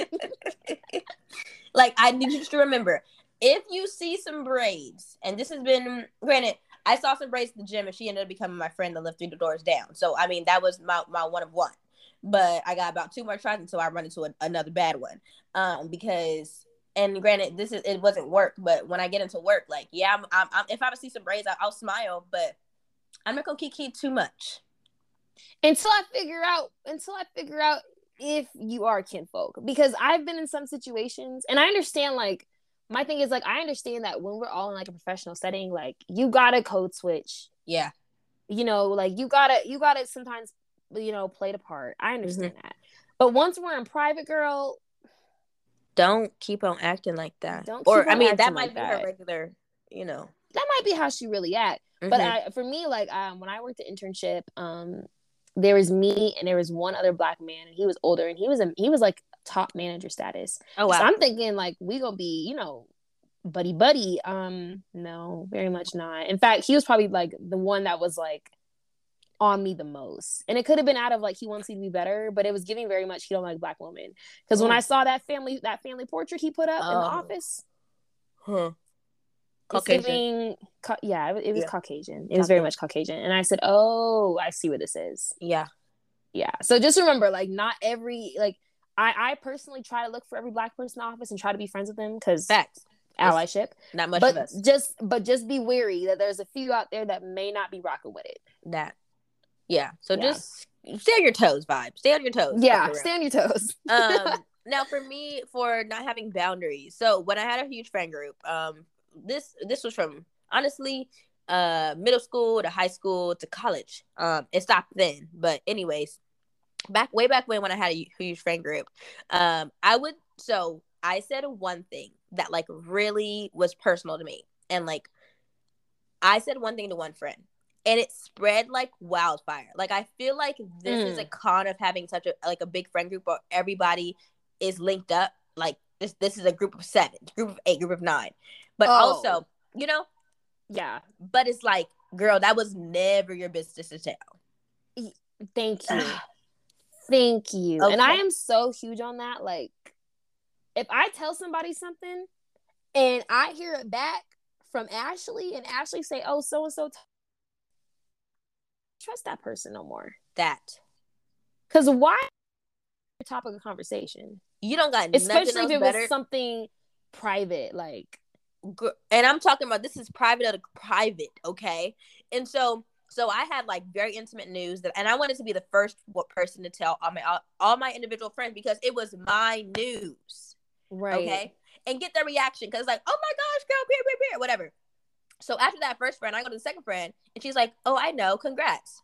[laughs] like I need you to remember, if you see some braids, and this has been granted, I saw some braids at the gym, and she ended up becoming my friend that lived three doors down. So I mean, that was my my one of one. But I got about two more tries until I run into a, another bad one. Um, because and granted, this is it wasn't work, but when I get into work, like yeah, I'm, I'm, I'm if I see some braids, I, I'll smile, but I'm not gonna kiki too much. until I figure out until I figure out if you are kinfolk. Because I've been in some situations and I understand like my thing is like I understand that when we're all in like a professional setting, like you gotta code switch. Yeah, You know, like you gotta you gotta sometimes you know play the part. I mm-hmm. understand that. But once we're in private, girl, don't keep on acting like that. Don't or I mean, that might like be her regular, you know. that might be how she really act. But Mhm. I, for me, like um, when I worked at internship, um, there was me and there was one other black man, and he was older, and he was a he was like top manager status. oh wow, So I'm thinking like we gonna be, you know, buddy buddy. Um, no, very much not. In fact, he was probably like the one that was like on me the most, and it could have been out of like he wants me to be better, but it was giving very much he don't like black women. Because when Mm. I saw that family that family portrait he put up in the Oh. office, huh. Caucasian. ca- yeah, it, it was Yeah. Caucasian. It was very much Caucasian, and I said, "Oh, I see what this is." Yeah, Yeah. So just remember, like, not every like, I I personally try to look for every black person in the office and try to be friends with them because facts. allyship. Not much but of us. just but just be wary that there's a few out there that may not be rocking with it. That. Yeah. So Yeah. just stay on your toes, vibe. Stay on your toes. Yeah, stay on your toes. um [laughs] now for me for not having boundaries so when i had a huge friend group um this this was from honestly uh middle school to high school to college um it stopped then but anyways back way back when when i had a huge friend group um i would so i said one thing that like really was personal to me and like I said one thing to one friend and it spread like wildfire. Like I feel like this mm. is a mm. con of having such a like a big friend group where everybody is linked up. Like this this is a group of seven, group of eight, group of nine. But oh. also, you know, yeah. But it's like, girl, that was never your business to tell. Thank you. Thank you. Okay. And I am so huge on that. Like, if I tell somebody something and I hear it back from Ashley and Ashley say, "Oh, so and so," trust that person no more. That, because why? Topic of conversation. You don't got especially if it better. was something private, like. And I'm talking about this is private of private, okay? And so so I had like very intimate news that, and I wanted to be the first person to tell all my all, all my individual friends because it was my news, right? Okay, and get their reaction because like, oh my gosh, girl, beer, beer, beer, whatever. So after that first friend, I go to the second friend, and she's like, "Oh, I know, congrats."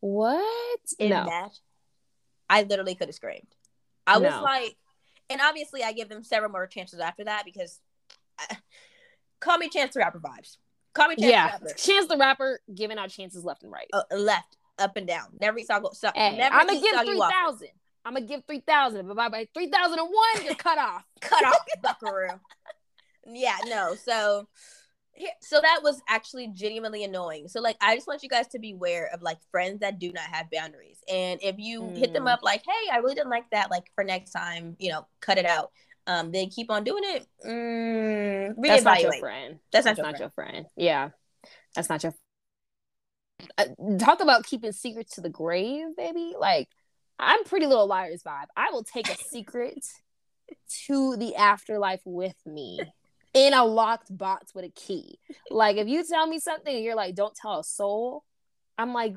What? In no. that, I literally could have screamed. I no. was like, and obviously, I give them several more chances after that because, I, call me Chance the Rapper vibes. Call me Chance yeah. the Rapper. Chance the Rapper giving out chances left and right. Uh, left, up and down. Never saw go. So, hey, never I'm gonna give three thousand. I'm gonna give three thousand, but by, by three thousand and one, you're cut off. [laughs] cut off, [laughs] Buckaroo. yeah, no. So, so that was actually genuinely annoying. So, like, I just want you guys to be aware of like friends that do not have boundaries, and if you mm. hit them mm. up like, "Hey, I really didn't like that," like for next time, you know, cut it out um, they keep on doing it. Mm, That's not your friend. That's not, your, not friend. your friend. Yeah, that's not your. Uh, talk about keeping secrets to the grave, baby. Like I'm Pretty Little Liars vibe. I will take a secret [laughs] to the afterlife with me in a locked box with a key. Like if you tell me something and you're like, "Don't tell a soul," I'm like,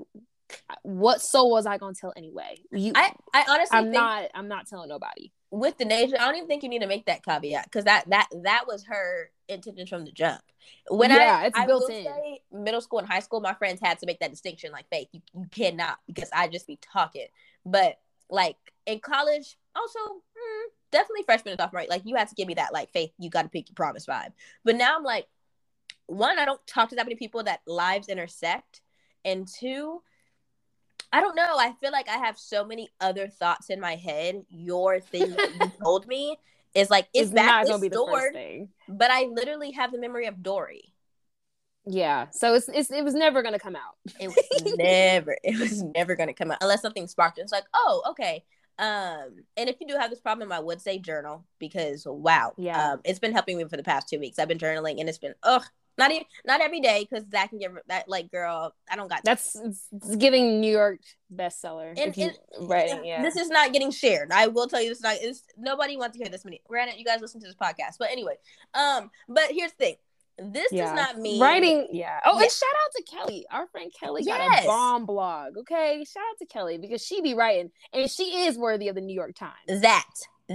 what soul was I gonna tell anyway? You, I, I honestly, I'm not. I'm not telling nobody with the nation, I don't even think you need to make that caveat because that that that was her intention from the jump. When yeah, I, it's I built in. Say, middle school and high school, my friends had to make that distinction. Like, faith, you, you cannot because I just be talking. But like in college, also mm, definitely freshman and sophomore, like you had to give me that like faith, you got to pick your promise vibe. But now I'm like, one, I don't talk to that many people that lives intersect, and two, I don't know. I feel like I have so many other thoughts in my head. Your thing that you [laughs] told me is like is that gonna be the first thing. But I literally have the memory of Dory. Yeah, so it's, it's it was never gonna come out. It was [laughs] never. It was never gonna come out unless something sparked. It's like, oh, okay. Um, and if you do have this problem, I would say journal because wow, yeah, um, it's been helping me for the past two weeks. I've been journaling and it's been ugh, not even not every day because that can get that like girl. I don't got that's giving New York bestseller. And, you writing, yeah. This is not getting shared. I will tell you this. is Not it's nobody wants to hear this many. Granted, you guys listen to this podcast, but anyway. Um, but here's the thing. This yeah. does not mean writing. Yeah. Oh, and shout out to Kelly. Our friend Kelly yes. got a bomb blog. Okay, shout out to Kelly because she be writing, and she is worthy of the New York Times. That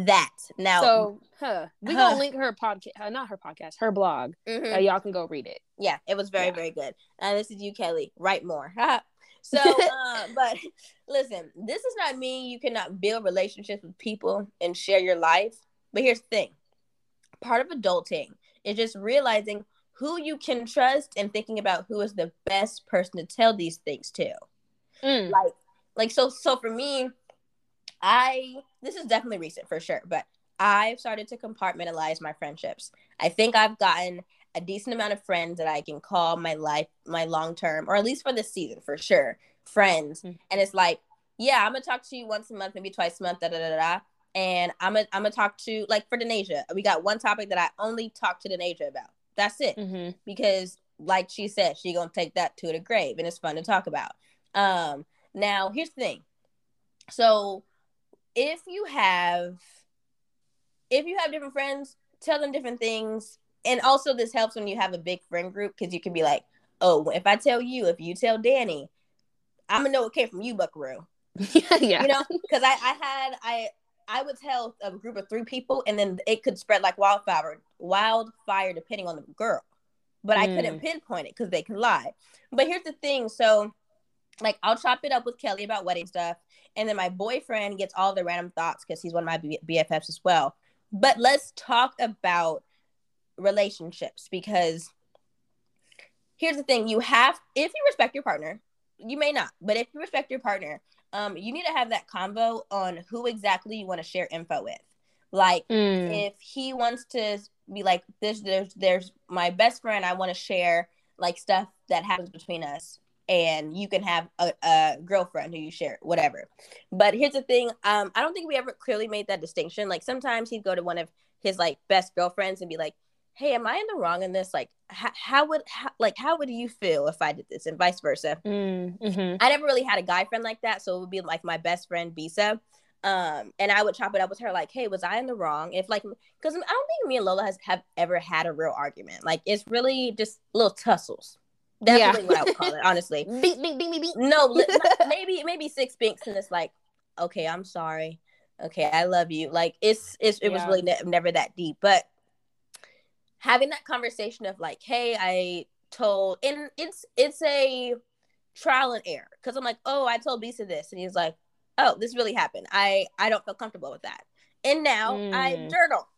that now so huh, we huh. gonna link her podcast uh, not her podcast her blog mm-hmm. uh, y'all can go read it yeah it was very yeah. very good and uh, this is you kelly write more [laughs] so [laughs] uh, but listen this does not mean you cannot build relationships with people and share your life but here's the thing part of adulting is just realizing who you can trust and thinking about who is the best person to tell these things to mm. like like so so for me I this is definitely recent for sure, but I've started to compartmentalize my friendships. I think I've gotten a decent amount of friends that I can call my life, my long term, or at least for this season for sure, friends. Mm-hmm. And it's like, yeah, I'm gonna talk to you once a month, maybe twice a month, da da da da. And I'm gonna I'm gonna talk to like for Denasia, we got one topic that I only talk to Denasia about. That's it, mm-hmm. because like she said, she gonna take that to the grave, and it's fun to talk about. Um, now here's the thing, so if you have if you have different friends, tell them different things. And also this helps when you have a big friend group because you can be like, oh, if I tell you, if you tell Danny, I'm gonna know it came from you, Buckaroo. [laughs] yeah. You know, because I, I had I I would tell a group of three people and then it could spread like wildfire wildfire depending on the girl. But mm. I couldn't mm. pinpoint it because they can lie. But here's the thing. So like I'll chop it up with Kelly about wedding stuff. And then my boyfriend gets all the random thoughts because he's one of my BFFs as well. But let's talk about relationships because here's the thing: you have if you respect your partner, you may not, but if you respect your partner, um, you need to have that convo on who exactly you want to share info with. Like Mm. if he wants to be like this, there's there's my best friend. I want to share like stuff that happens between us, and you can have a, a girlfriend who you share whatever. But here's the thing: um, I don't think we ever clearly made that distinction. Like sometimes he'd go to one of his like best girlfriends and be like, "Hey, am I in the wrong in this? Like, h- how would how, like how would you feel if I did this?" And vice versa. Mm. mhm. I never really had a guy friend like that, so it would be like my best friend Bisa. Um, and I would chop it up with her like, "Hey, was I in the wrong?" If like, because I don't think me and Lola has have ever had a real argument. Like, it's really just little tussles. That's Yeah. really what I would call it, honestly. [laughs] Beep, beep, beep, beep, beep. No, li- [laughs] maybe maybe six binks, and it's like, okay, I'm sorry. Okay, I love you. Like, it's it's it was really ne- never that deep, but having that conversation of like, hey, I told, and it's it's a trial and error because I'm like, oh, I told Bisa this, and he's like, oh, this really happened. I I don't feel comfortable with that, and now I Mm. journal.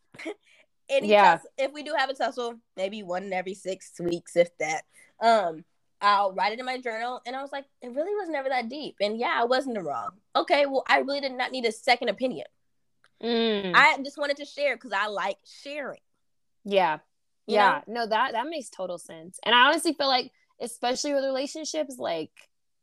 and he Yeah. tuss- if we do have a tussle, maybe one in every six weeks, if that. Um, I'll write it in my journal, and I was like, it really was never that deep, and yeah, I wasn't wrong. Okay, well, I really did not need a second opinion. Mm. I just wanted to share because I like sharing. yeah. Yeah. know? No, that that makes total sense. And I honestly feel like, especially with relationships, like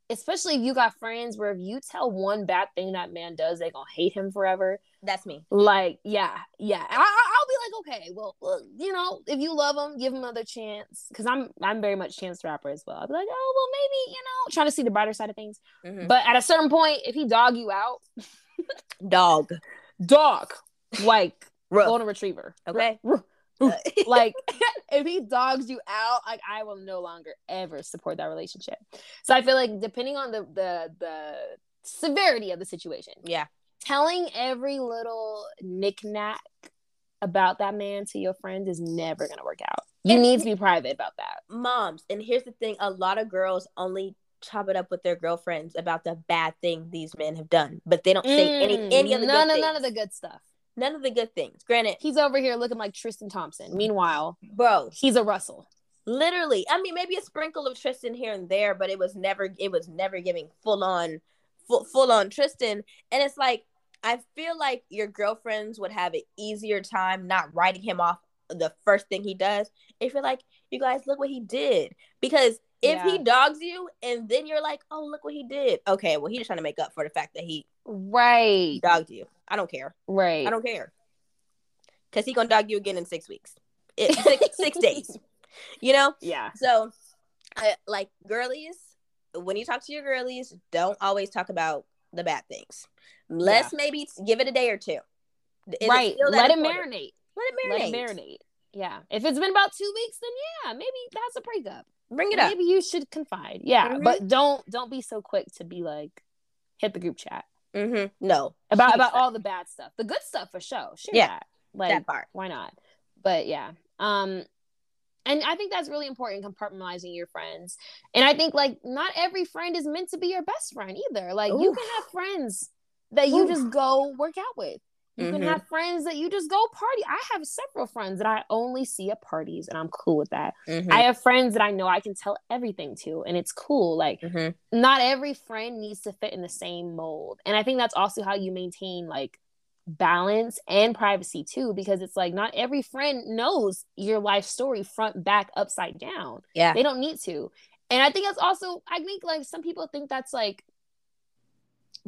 especially if you got friends where if you tell one bad thing that man does, they gonna hate him forever. That's me. Like, yeah, yeah. I, I, I'll be like, okay, well, well, you know, if you love him, give him another chance. Because I'm, I'm very much chance rapper as well. I'll be like, oh, well, maybe, you know, trying to see the brighter side of things. Mhm. But at a certain point, if he dog you out, Dog. [laughs] dog, like golden retriever, Okay. [laughs] like if he dogs you out, like I will no longer ever support that relationship. So I feel like depending on the the the severity of the situation, yeah. telling every little knickknack about that man to your friends is never gonna work out. You And- need to be private about that. Moms, and here's the thing: a lot of girls only chop it up with their girlfriends about the bad thing these men have done, but they don't say any Mm, any of the none good of none of the good stuff. None of the good things. Granted, He's over here looking like Tristan Thompson. Meanwhile, bro, he's a Russell. literally. I mean maybe a sprinkle of tristan here and there but it was never it was never giving full on full, full on tristan. And it's like i feel like your girlfriends would have an easier time not writing him off the first thing he does. If you're like you guys look what he did. Because if he dogs you and then you're like oh look what he did. Okay well he's trying to make up for the fact that he Right. dogged you i don't care Right. i don't care because he gonna dog you again in six weeks it, six, [laughs] six days you know Yeah. so, I, like girlies, when you talk to your girlies, don't always talk about the bad things. Let's maybe give it a day or two. Is right. that Let it marinate. Let it Let marinate. it marinate. Yeah. If it's been about two weeks, then yeah, maybe that's a breakup. Bring it up. Maybe you should confide. Yeah. Mhm. But don't don't be so quick to be like hit the group chat. Mm-hmm. No, About about fact. all the bad stuff. The good stuff for sure. Share Yeah, that. Like that part. why not? But yeah. Um and I think that's really important compartmentalizing your friends. And I think like not every friend is meant to be your best friend either. Like you can have friends that you Oof. just go work out with. You can Mhm. have friends that you just go party. I have several friends that I only see at parties and I'm cool with that. Mhm. I have friends that I know I can tell everything to and it's cool. Like Mhm. not every friend needs to fit in the same mold. And I think that's also how you maintain like balance and privacy too because it's like not every friend knows your life story front back upside down. Yeah. They don't need to. And I think that's also I think like some people think that's like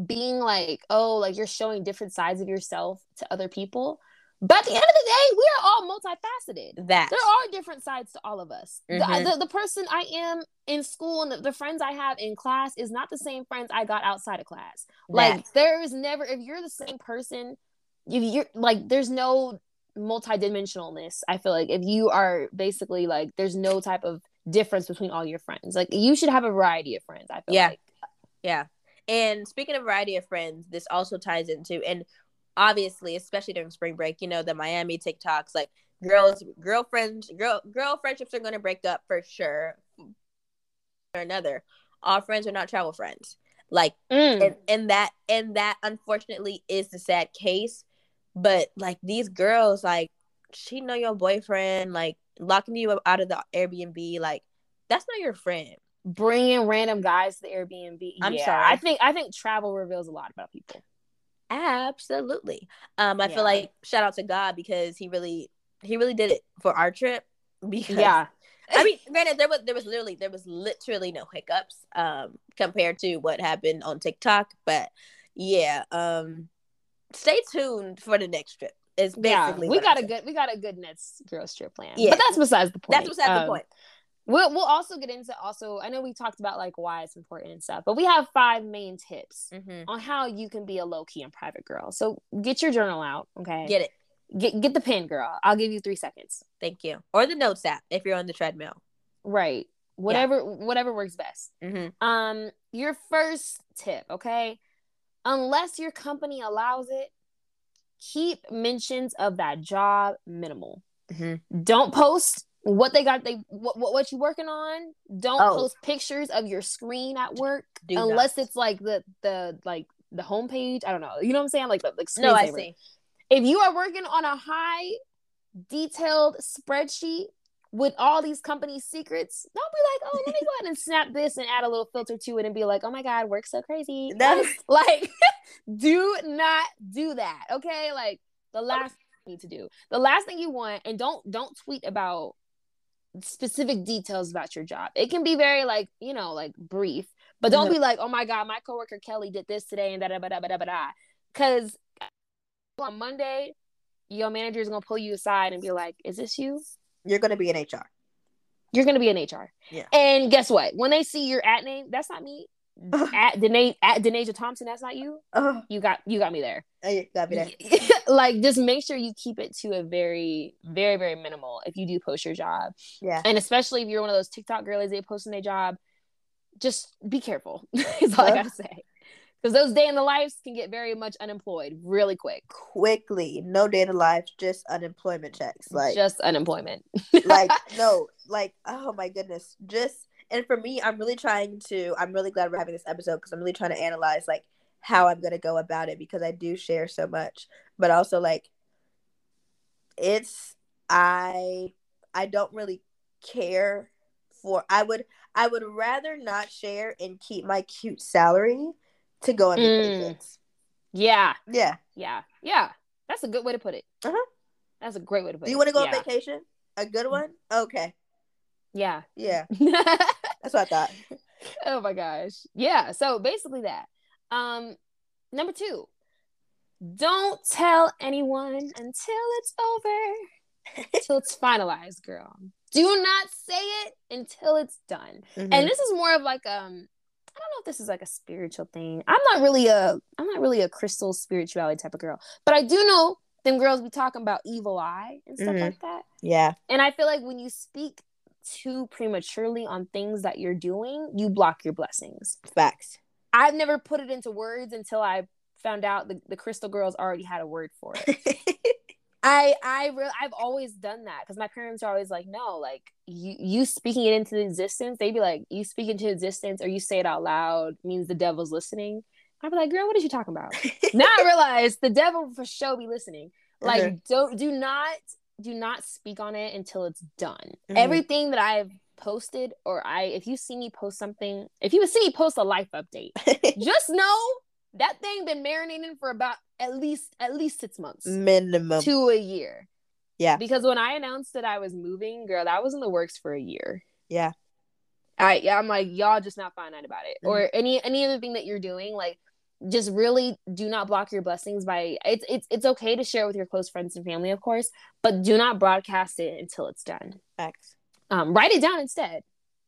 being like, oh, like you're showing different sides of yourself to other people. But at the end of the day, we are all multifaceted That. there are different sides to all of us. The- Mhm. The, the, person I am in school and the, the friends I have in class is not the same friends I got outside of class. Like there is never if you're the same person, if you're like there's no multidimensionalness. I feel like if you are basically like there's no type of difference between all your friends. Like you should have a variety of friends. I feel Yeah. like. Yeah. And speaking of variety of friends, this also ties into and obviously, especially during spring break, you know, the Miami TikToks, like girls, girlfriends, girl, girl friendships are going to break up for sure. Or another, all friends are not travel friends. Like, Mm. and, and that, and that unfortunately is the sad case. But like these girls, like, she know your boyfriend, like locking you out of the Airbnb, like, That's not your friend. Bringing random guys to the Airbnb. I'm yeah, sorry. I think I think travel reveals a lot about people. Absolutely. Um, I Yeah. feel like shout out to God because he really he really did it for our trip. [laughs] Because Yeah, I mean, granted, there was there was literally there was literally no hiccups um compared to what happened on TikTok, but yeah, um, stay tuned for the next trip. Is yeah. basically We got I'm a saying. good we got a good Nets girls trip plan. Yeah. but that's besides the point. That's what's at the Um, point. We'll we'll also get into also. I know we talked about like why it's important and stuff, but we have five main tips hmm on how you can be a low key and private girl. So get your journal out, okay? Get it. get get the pen, girl. I'll give you three seconds. Thank you. Or the notes app if you're on the treadmill. Right. Whatever whatever works best. Mm-hmm. Um, your first tip, okay? Unless your company allows it, keep mentions of that job minimal. Mm-hmm. Don't post what they got they what what, what you working on. Don't Oh. post pictures of your screen at work Do unless not. it's like the the like the homepage. I don't know. You know what I'm saying? Like the like no, I see. If you are working on a high detailed spreadsheet with all these company secrets, don't be like, oh, let me go ahead and [laughs] snap this and add a little filter to it and be like, oh my God, work's so crazy. That's [laughs] like, [laughs] do not do that. Okay. Like the last thing you need to do. The last thing you want, and don't don't tweet about specific details about your job. It can be very like, you know, like brief, but don't Mhm. be like, oh my God, my coworker Kelly did this today and da da da da da da da. Cause on Monday, your manager is gonna pull you aside and be like, "Is this you? You're gonna be in HR. You're gonna be in HR." Yeah. And guess what? When they see your at name, that's not me. At Danae at Denasia Thompson, that's not you. Oh, You got you got me there. you got me there. [laughs] like, just make sure you keep it to a very, very, very minimal if you do post your job, Yeah. and especially if you're one of those TikTok girlies they posting their job. Just be careful. [laughs] is all I gotta say. Because those day in the lives can get very much unemployed really quick. Quickly, no day in the lives, just unemployment checks. Like, just unemployment. like [laughs] no, like oh my goodness, just and for me, I'm really trying to. I'm really glad we're having this episode because I'm really trying to analyze like how I'm gonna go about it because I do share so much, but also like it's I I don't really care for. I would I would rather not share and keep my cute salary to go on Mm. vacations. yeah, Yeah. yeah, yeah. That's a good way to put it. Uh-huh. That's a great way to put it. Do you want to go yeah. on vacation? A good one? Okay. Yeah. Yeah. [laughs] That's what I thought. [laughs] oh my gosh. Yeah. So basically that. Um, number two, don't tell anyone until it's over. [laughs] Until it's finalized, girl. Do not say it until it's done. Mhm. And this is more of like um I don't know if this is like a spiritual thing. I'm not really a I'm not really a crystal spirituality type of girl. But I do know them girls be talking about evil eye and stuff Mhm. like that. yeah. And I feel like when you speak too prematurely on things that you're doing, you block your blessings. Facts. I've never put it into words until I found out the, the crystal girls already had a word for it. [laughs] I I re- I've always done that because my parents are always like, no, like you you speaking it into existence. They'd be like, you speak into existence or you say it out loud means the devil's listening. I'd be like, girl, what are you talking about? [laughs] now I realize the devil for sure be listening. Like, Mhm. don't do not do not speak on it until it's done. Mhm. Everything that I've posted or I if you see me post something, if you see me post a life update, [laughs] just know that thing been marinating for about at least at least six months Minimum. to a year. Yeah. Because when I announced that I was moving, girl, that was in the works for a year. Yeah. I yeah, I'm like, y'all just not find out about it. Mm-hmm. Or any any other thing that you're doing, like just really do not block your blessings by it's it's it's okay to share with your close friends and family, of course, but do not broadcast it until it's done. Facts. Um, write it down instead.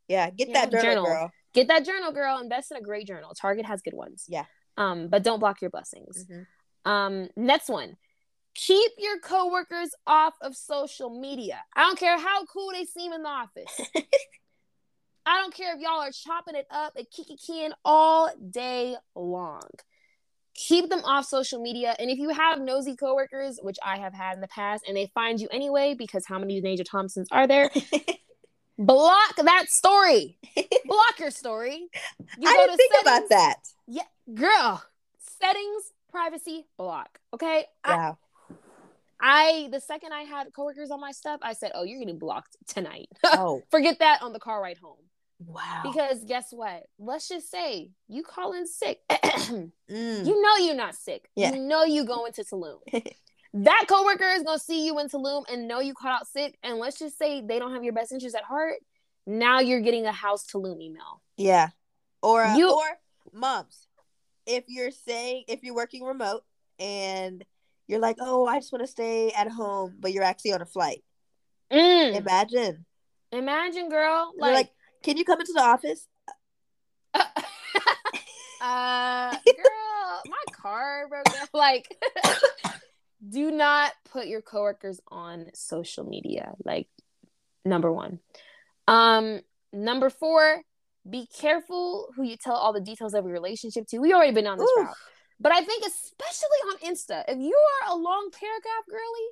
Yeah. Get You that know, journal, girl. Get that journal, girl. Invest in a great journal. Target has good ones. Yeah. Um, but don't block your blessings. Mhm. Um, next one. Keep your coworkers off of social media. I don't care how cool they seem in the office. [laughs] I don't care if y'all are chopping it up and kikiing all day long. Keep them off social media. And if you have nosy coworkers, which I have had in the past, and they find you anyway, because how many Major Thompsons are there? [laughs] block that story. block your story. You I didn't think about that. Yeah, girl. Settings, privacy, block. Okay. I, I the second I had coworkers on my stuff, I said, "Oh, you're getting blocked tonight." [laughs] oh. Forget that on the car ride home. Wow. Because guess what? Let's just say you call in sick. [clears throat] Mm. you know you're not sick. Yeah. You know you go into Tulum. [laughs] that coworker is gonna see you in Tulum and know you caught out sick. And let's just say they don't have your best interest at heart. Now you're getting a house Tulum email. Yeah. Or uh, You- or moms, if you're saying if you're working remote and you're like, oh, I just want to stay at home, but you're actually on a flight. Mm. Imagine. Imagine, girl. Like, can you come into the office? [laughs] uh [laughs] girl my car broke down. [laughs] Like [coughs] do not put your coworkers on social media. Like number one. Um number four be careful who you tell all the details of your relationship to. We already been on this Oof. route. But i think especially on insta if you are a long paragraph girly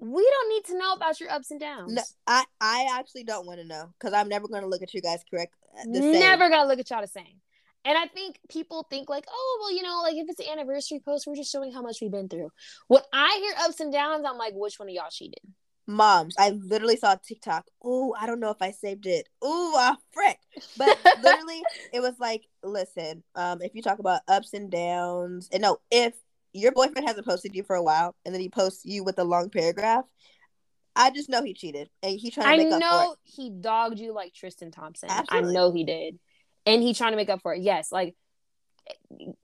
we don't need to know about your ups and downs No, I I actually don't want to know because I'm never going to look at you guys correct. uh. Never gonna look at y'all the same. And I think people think like, oh, well, you know, like if it's an anniversary post, we're just showing how much we've been through. When I hear ups and downs, I'm like, which one of y'all cheated? moms. I literally saw TikTok. Oh, I don't know if I saved it. Ooh, ah, frick. But [laughs] literally, it was like, listen, um, if you talk about ups and downs, and no, if your boyfriend hasn't posted you for a while, and then he posts you with a long paragraph, I just know he cheated, and he trying to I make up for know he dogged you like Tristan Thompson. Absolutely. I know he did, and he trying to make up for it. Yes, like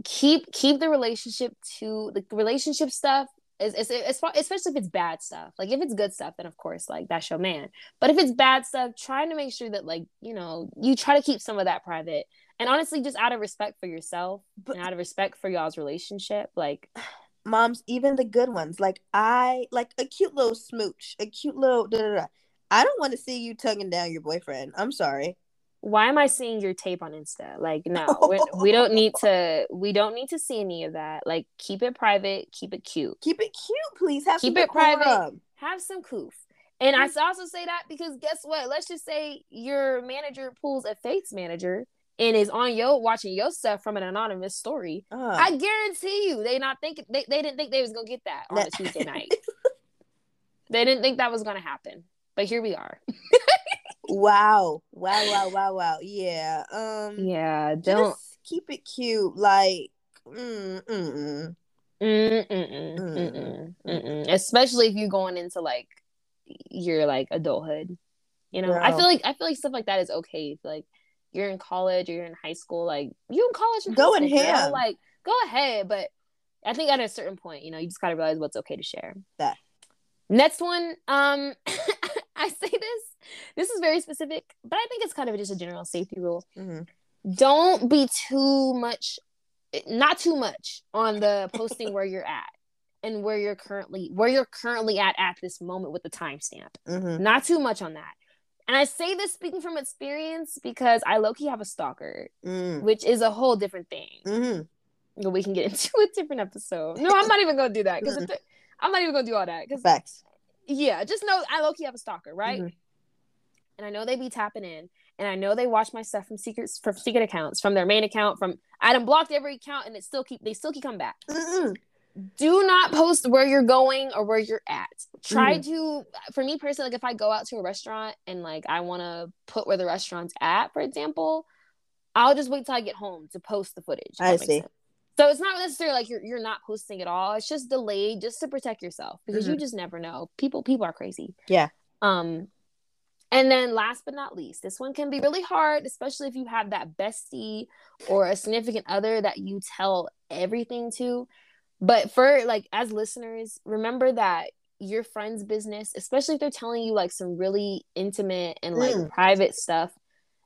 keep keep the relationship to the relationship stuff. Is, is, is, especially if it's bad stuff. Like if it's good stuff, then of course, like that's your man. But if it's bad stuff, trying to make sure that like you know you try to keep some of that private. And honestly, just out of respect for yourself But- and out of respect for y'all's relationship, like [sighs] Moms, even the good ones, like I like a cute little smooch, a cute little. Da, da, da. I don't want to see you tugging down your boyfriend. I'm sorry. why am I seeing your tape on Insta? Like, no, [laughs] we, don't need to. We don't need to see any of that. Like, keep it private. Keep it cute. Keep it cute, please. Have Keep it private. Have some coof. And mm. I also say that because guess what? Let's just say your manager pulls a Faith's manager and is on yo watching your stuff from an anonymous story. Uh, I guarantee you, they not think they, they didn't think they was gonna get that on No. a Tuesday [laughs] night. they didn't think that was gonna happen, but here we are. wow, wow, [laughs] wow, wow, wow. Yeah. Um. Yeah, don't. Just keep it cute. Like. Mm. Especially if you're going into like your like adulthood. You know, I feel like I feel like stuff like that is okay. Like you're in college or you're in high school, like you in college, and Go high in school, ham. Like go ahead, but I think at a certain point, you know, you just gotta realize what's okay to share. That. Next one, um, [laughs] I say this. This is very specific, but I think it's kind of just a general safety rule Mhm. don't be too much not too much on the posting where you're at and where you're currently where you're currently at at this moment with the timestamp Mhm. not too much on that and i say this speaking from experience because i low-key have a stalker Mm. which is a whole different thing Mhm. but we can get [laughs] into a different episode no i'm not even gonna do that because i'm not even gonna do all that because Facts. yeah just know i low-key have a stalker right Mhm. and I know they be tapping in, and I know they watch my stuff from secrets from secret accounts, from their main account, from I done blocked every account, and it still keep they still keep coming back. Mm-mm. Do not post where you're going or where you're at. Try to, for me personally, like if I go out to a restaurant and like I want to put where the restaurant's at, for example, I'll just wait till I get home to post the footage. I see. sense. So it's not necessarily like you're you're not posting at all. It's just delayed just to protect yourself because you just never know. People people are crazy. Yeah. Um and then last but not least, this one can be really hard, especially if you have that bestie or a significant other that you tell everything to. But for like as listeners, remember that your friend's business, especially if they're telling you like some really intimate and like Mm. private stuff,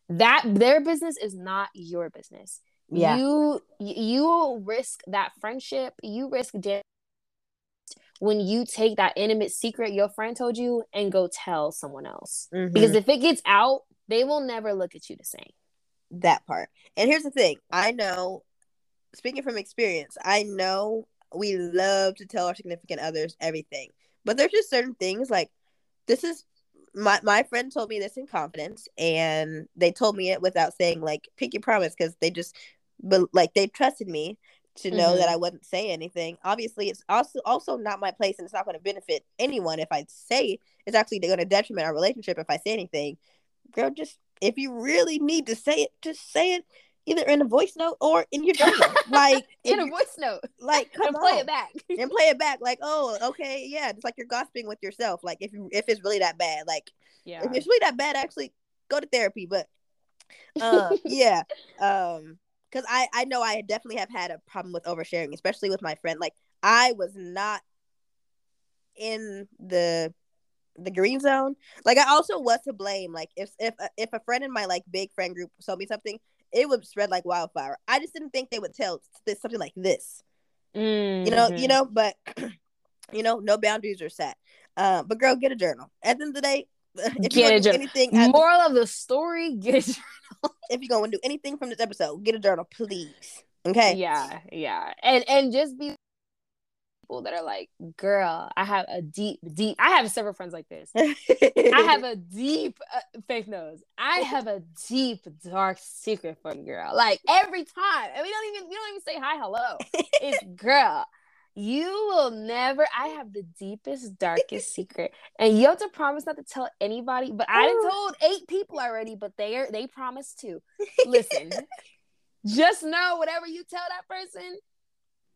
that their business is not your business. Yeah. You you risk that friendship, you risk damage when you take that intimate secret your friend told you and go tell someone else. Mhm. Because if it gets out, they will never look at you the same. that part. And here's the thing I know, speaking from experience, I know we love to tell our significant others everything, but there's just certain things like this is my my friend told me this in confidence, and they told me it without saying like pinky promise because they just, but like they trusted me to know Mhm. that I wouldn't say anything. Obviously, it's also also not my place, and it's not going to benefit anyone if I say it's actually going to detriment our relationship if I say anything. Girl, just if you really need to say it, just say it either in a voice note or in your journal. like [laughs] In a voice note like [laughs] come and play on. it back. [laughs] and play it back like oh okay yeah it's like you're gossiping with yourself like if you if it's really that bad like Yeah. if it's really that bad actually go to therapy but uh yeah um because i i know i definitely have had a problem with oversharing especially with my friend like i was not in the the green zone like i also was to blame like if if if a friend in my like big friend group told me something it would spread like wildfire i just didn't think they would tell this something like this you know you Mhm. know but [clears throat] you know no boundaries are set uh, but girl get a journal at the end of the day [laughs] if Get a journal. anything Moral of the story: [laughs] Get it. if you're gonna do anything from this episode get a journal please okay Yeah, yeah, and and just be people that are like, girl, I have a deep, deep. I have several friends like this. [laughs] I have a deep uh, faith knows. I [laughs] have a deep dark secret for you, girl. Like every time, and we don't even we don't even say hi, hello. It's [laughs] girl. You will never. I have the deepest, darkest secret, and you have to promise not to tell anybody. But I told eight people already, but they are they promised to. Listen, just know whatever you tell that person,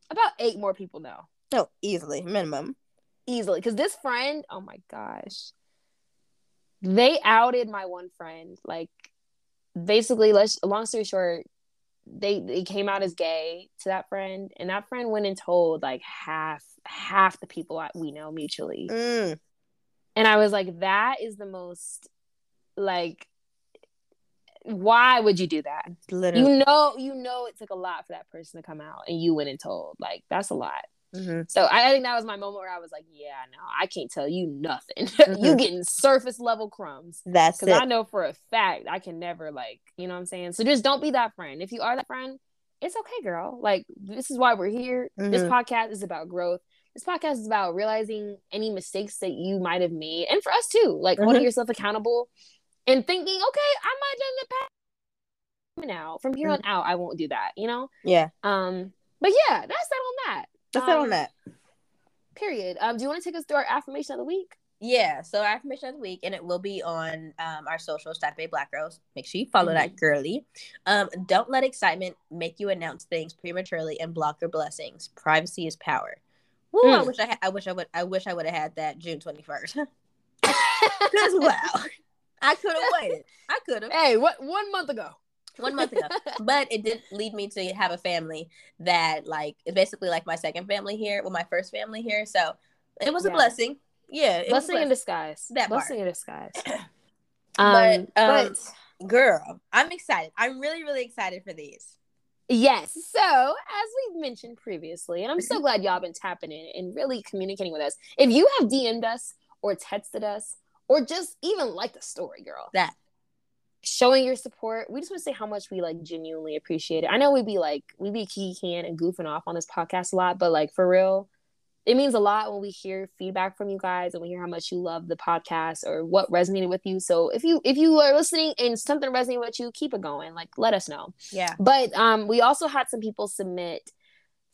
about eight more people know no easily minimum. Easily because this friend oh my gosh. They outed my one friend like basically let's long story short they they came out as gay to that friend and that friend went and told like half half the people that we know mutually. Mm, and i was like that is the most like why would you do that? Literally. You know you know it took a lot for that person to come out and you went and told like that's a lot Mhm. so I, I think that was my moment where I was like, yeah, no, I can't tell you nothing. Mhm. [laughs] you getting surface level crumbs. that's Because I know for a fact I can never like, you know what I'm saying? So just don't be that friend. If you are that friend, it's okay, girl. Like this is why we're here. This Mhm. podcast is about growth. This podcast is about realizing any mistakes that you might have made. And for us too, like holding Mhm. yourself accountable and thinking, okay, I might have done the past now. From here on Mm-hmm. out, I won't do that, you know? yeah Um, but yeah, that's that on that. That's it Um, on that Period. Um, do you want to take us through our affirmation of the week? Yeah, so our affirmation of the week, and it will be on um, our socials, Saturday Black Girls. Make sure you follow that girly. Um, don't let excitement make you announce things prematurely and block your blessings. Privacy is power. Woo, I Mm. wish I had. I wish I would. I wish I would have had that June twenty first. [laughs] [laughs] Wow, I could have waited. I could have hey, what one month ago? One month ago, but it did lead me to have a family that like is basically like my second family here, well, my first family here. So it was a blessing. Yeah, a Blessing in disguise. That part. blessing in disguise. [clears throat] [clears throat] But, um, um, but girl i'm excited i'm really really excited for these yes. So as we've mentioned previously, and I'm so glad y'all been tapping in and really communicating with us. If you have DM'd us or texted us or just even liked the story, girl, that showing your support. We just want to say how much we like genuinely appreciate it. I know we be like we be key can and goofing off on this podcast a lot, but like for real, it means a lot when we hear feedback from you guys and we hear how much you love the podcast or what resonated with you. So if you if you are listening and something resonated with you, keep it going. Like let us know. yeah But um we also had some people submit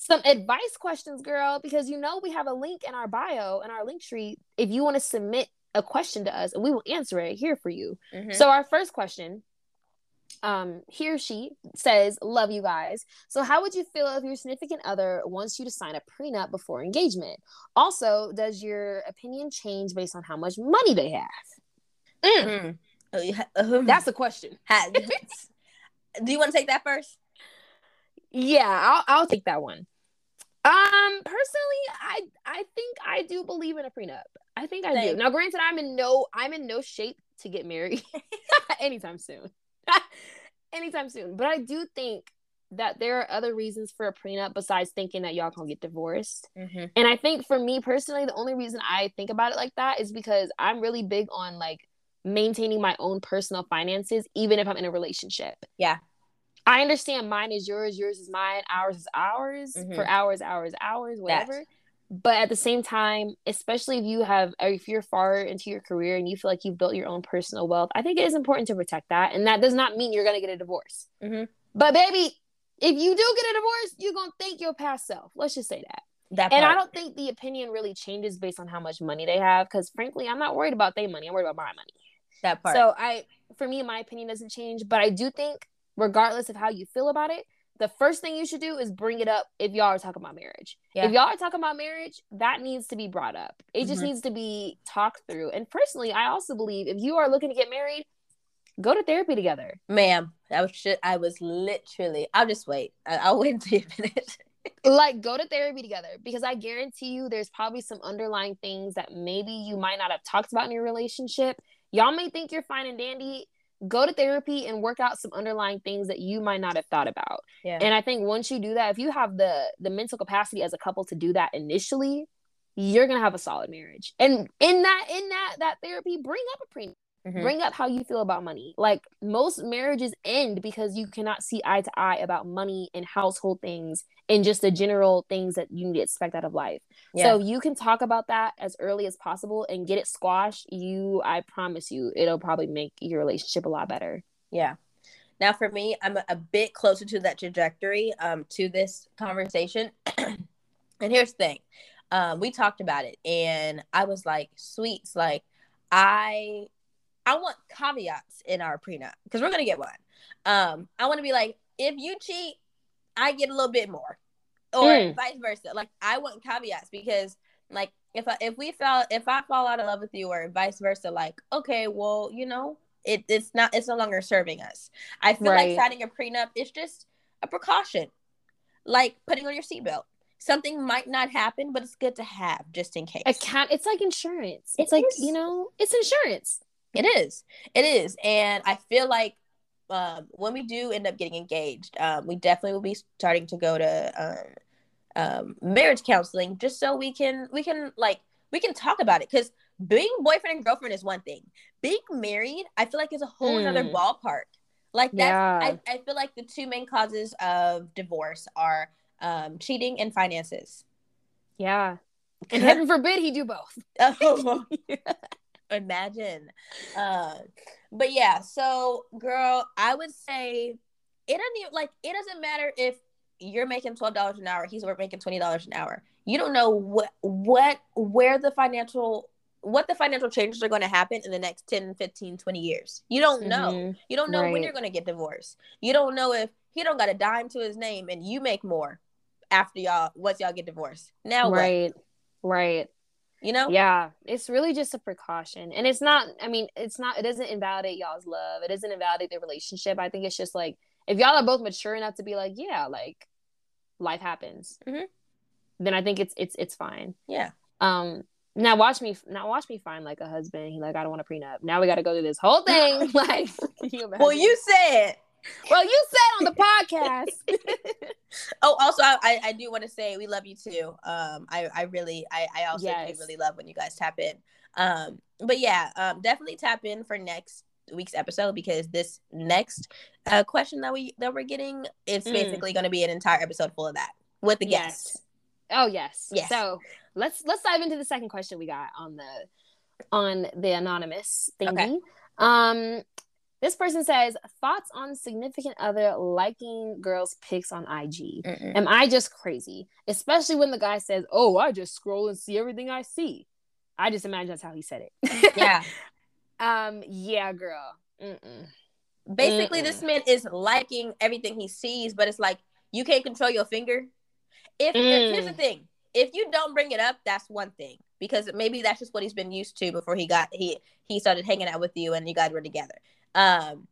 some advice questions, girl, because you know we have a link in our bio and our link tree if you want to submit a question to us and we will answer it here for you. Mhm. So our first question, um, he or she says, "Love you guys." So how would you feel if your significant other wants you to sign a prenup before engagement? Also, does your opinion change based on how much money they have? Mm, Mm. Oh, yeah, um, That's a question. [laughs] do you want to take that first Yeah, I'll I'll take that one. Um, personally, I I think I do believe in a prenup. I think I do. Now, granted, I'm in no I'm in no shape to get married [laughs] [laughs] anytime soon. [laughs] anytime soon. But I do think that there are other reasons for a prenup besides thinking that y'all gonna get divorced. mm-hmm. And I think for me personally, the only reason I think about it like that is because I'm really big on like maintaining my own personal finances, even if I'm in a relationship. Yeah. I understand mine is yours, yours is mine, ours is ours, Mhm. for hours, hours, hours, whatever. But at the same time, especially if you have, or if you're far into your career and you feel like you've built your own personal wealth, I think it is important to protect that. And that does not mean you're going to get a divorce. Mhm. But baby, if you do get a divorce, you're going to thank your past self. Let's just say that. that And I don't think the opinion really changes based on how much money they have. Because frankly, I'm not worried about their money. I'm worried about my money. that part So I, for me, my opinion doesn't change, but I do think, regardless of how you feel about it, the first thing you should do is bring it up if y'all are talking about marriage. Yeah. If y'all are talking about marriage, that needs to be brought up. It just Mhm. needs to be talked through. And personally, I also believe if you are looking to get married, go to therapy together. Ma'am, I was shit. I was literally. I'll just wait. I, I'll wait until you [laughs] finish. like go to therapy together because I guarantee you there's probably some underlying things that maybe you might not have talked about in your relationship. Y'all may think you're fine and dandy. Go to therapy and work out some underlying things that you might not have thought about. Yeah. And I think once you do that, if you have the the mental capacity as a couple to do that initially, you're gonna have a solid marriage. And in that in that that therapy, bring up a pre Mhm. bring up how you feel about money. Like most marriages end because you cannot see eye to eye about money and household things and just the general things that you need to expect out of life. Yeah. So you can talk about that as early as possible and get it squashed. You, I promise you, it'll probably make your relationship a lot better. Yeah. Now for me, I'm a, a bit closer to that trajectory um to this conversation. [clears throat] and here's the thing. Um we talked about it and I was like, "Sweets, like I I want caveats in our prenup because we're going to get one. Um I want to be like, if you cheat, I get a little bit more. Or Mm. vice versa. Like I want caveats because like if I, if we fell if I fall out of love with you or vice versa like okay, well, you know, it, it's not it's no longer serving us i feel Right. like signing a prenup is just a precaution like putting on your seatbelt something might not happen but it's good to have just in case it's like insurance. It It's like, you know, it's insurance. It is it is and i feel like um, when we do end up getting engaged um, we definitely will be starting to go to um, um, marriage counseling just so we can we can like we can talk about it because being boyfriend and girlfriend is one thing being married i feel like is a whole other Mm. ballpark like that's Yeah. I, I feel like the two main causes of divorce are um, cheating and finances Yeah. And [laughs] heaven forbid he do both. Oh, [laughs] [laughs] imagine. Uh, but yeah, so girl, I would say it doesn't even, like it doesn't matter if you're making twelve dollars an hour, he's making twenty dollars an hour. You don't know what what where the financial what the financial changes are going to happen in the next 10 15 20 years you don't know Mhm. you don't know when you're going to get divorced you don't know if he don't got a dime to his name and you make more after y'all once y'all get divorced now what Right. You know Yeah, it's really just a precaution. And it's not, I mean, it's not, it doesn't invalidate y'all's love. It doesn't invalidate the relationship. I think it's just like, if y'all are both mature enough to be like, yeah, like life happens, Mhm. then I think it's, it's, it's fine. yeah Um, now watch me, now watch me find like a husband. He like, I don't want a prenup. Now we got to go through this whole thing. [laughs] like, well you said well, you said on the podcast. [laughs] Oh, also, I, I- I do want to say we love you too. Um, I, I really, I, I also do Yes. really love when you guys tap in. Um, but yeah, um, definitely tap in for next week's episode because this next uh, question that we that we're getting is Mm. basically going to be an entire episode full of that with the Yes. guests. Oh yes. Yes. So let's let's dive into the second question we got on the on the anonymous thingy. Okay. Um this person says thoughts on significant other liking girls' pics on IG. Mm-mm. Am I just crazy? Especially when the guy says, "Oh, I just scroll and see everything I see." I just imagine that's how he said it. [laughs] [laughs] Yeah. um. Yeah, girl. Mm-mm. Basically, Mm-mm. this man is liking everything he sees, but it's like you can't control your finger. If, if here's the Mm. thing, if you don't bring it up, that's one thing because maybe that's just what he's been used to before he got he he started hanging out with you and you guys were together. Um,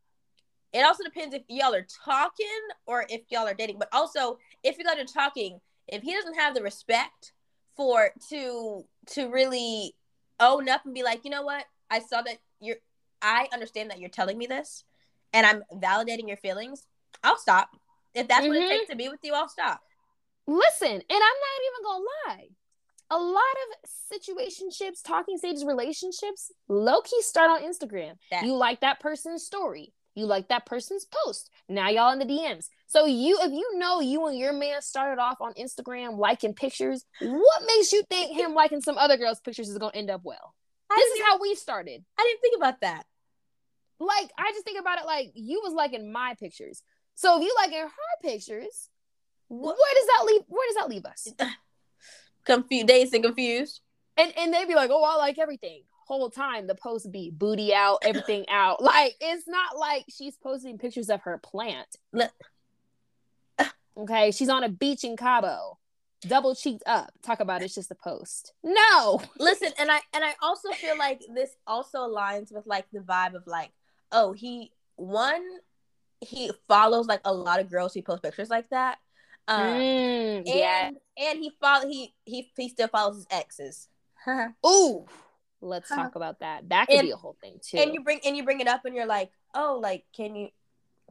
it also depends if y'all are talking or if y'all are dating. But also, if you guys are talking, if he doesn't have the respect for to to really own up and be like, you know what, I saw that you're, I understand that you're telling me this, and I'm validating your feelings. I'll stop. If that's what it Mhm. takes to be with you, I'll stop. Listen, and I'm not even gonna lie. A lot of situationships, talking stages, relationships, low key start on Instagram. That- You like that person's story. You like that person's post. Now y'all in the DMs. So you, if you know you and your man started off on Instagram liking pictures, what makes you think him liking some other girl's pictures is gonna end up well? I This is how we started. I didn't think about that. Like I just think about it like you was liking my pictures. So if you liking her pictures, What? where does that leave? Where does that leave us? [laughs] Confused, dazed and confused. and and they'd be like, "Oh, I like everything." whole time the post be booty out, everything [laughs] out. Like it's not like she's posting pictures of her plant. Look. Okay, she's on a beach in Cabo, double cheeked up. Talk about it's just a post. No, Listen, and I and I also feel like this also aligns with like the vibe of like, oh, he one he follows like a lot of girls who post pictures like that. Um, Mm, and yeah. and he follow he he he still follows his exes. [laughs] Ooh, let's talk about that. That could And- be a whole thing too. and you bring and you bring it up and you're like, oh, like can you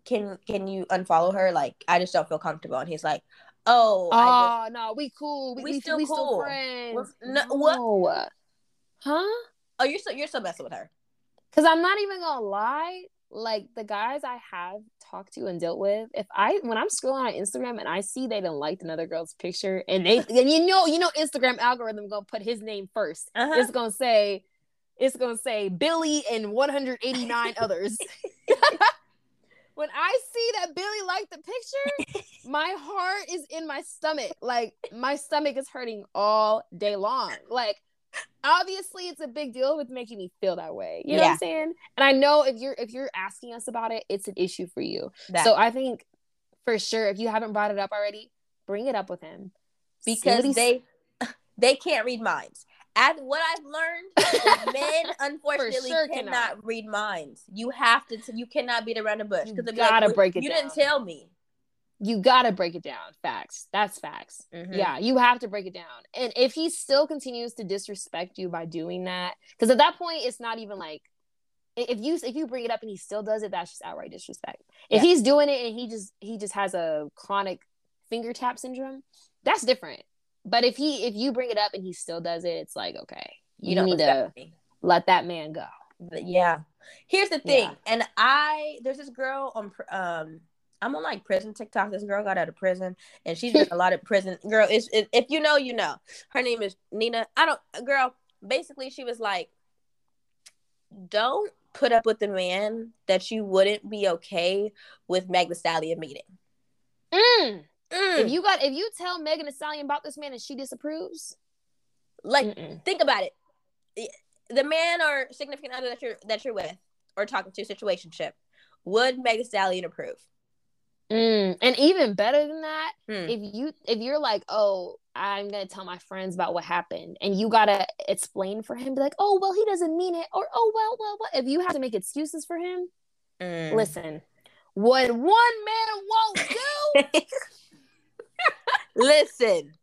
can can you unfollow her? Like I just don't feel comfortable. And he's like, oh, I oh no, we cool. We, We we, still we cool. still friends. We're- no, what? Huh? oh, you're so you're so messing with her. Because I'm not even gonna lie, like the guys I have talked to and dealt with, if I when I'm scrolling on Instagram and I see they done liked another girl's picture and they [laughs] and you know, you know Instagram algorithm gonna put his name 1st Uh-huh. It's gonna say it's gonna say Billy and 189 [laughs] others. [laughs] when I see that Billy liked the picture, my heart is in my stomach. Like my stomach is hurting all day long. Like obviously it's a big deal with making me feel that way. You know what I'm saying? And I know if you're if you're asking us about it, it's an issue for you. That- So I think for sure if you haven't brought it up already, bring it up with him. Because they [laughs] they can't read minds. As what I've learned, [laughs] men unfortunately sure cannot, cannot. read minds. You have to. You cannot beat around the bush You because gotta break it You down. didn't tell me. You gotta break it down. Facts. That's facts. Mhm. Yeah, you have to break it down. And if he still continues to disrespect you by doing that, because at that point it's not even like if you if you bring it up and he still does it, that's just outright disrespect. If Yeah. he's doing it and he just he just has a chronic finger tap syndrome, that's different. But if he if you bring it up and he still does it, it's like okay, you, You don't need to me. let that man go. But yeah. Here's the thing, Yeah. and I there's this girl on um I'm on like prison TikTok. This girl got out of prison, and she's [laughs] a lot of prison. Girl, it's, it, if you know, you know. Her name is Nina. I don't. Girl, basically, she was like, "Don't put up with the man that you wouldn't be okay with Meg Thee Stallion meeting." Mm. Mm. If you got if you tell Megan Thee Stallion about this man and she disapproves, like, mm-mm. think about it. The man or significant other that you're that you're with or talking to, situationship, would Meg Thee Stallion approve? Mm, and even better than that, Hmm. if you if you're like, oh, I'm gonna tell my friends about what happened, and you gotta explain for him, be like, oh, well, he doesn't mean it, or oh, well, well, well. If you have to make excuses for him, Mm. listen, what one man won't [laughs] do, [laughs] Listen,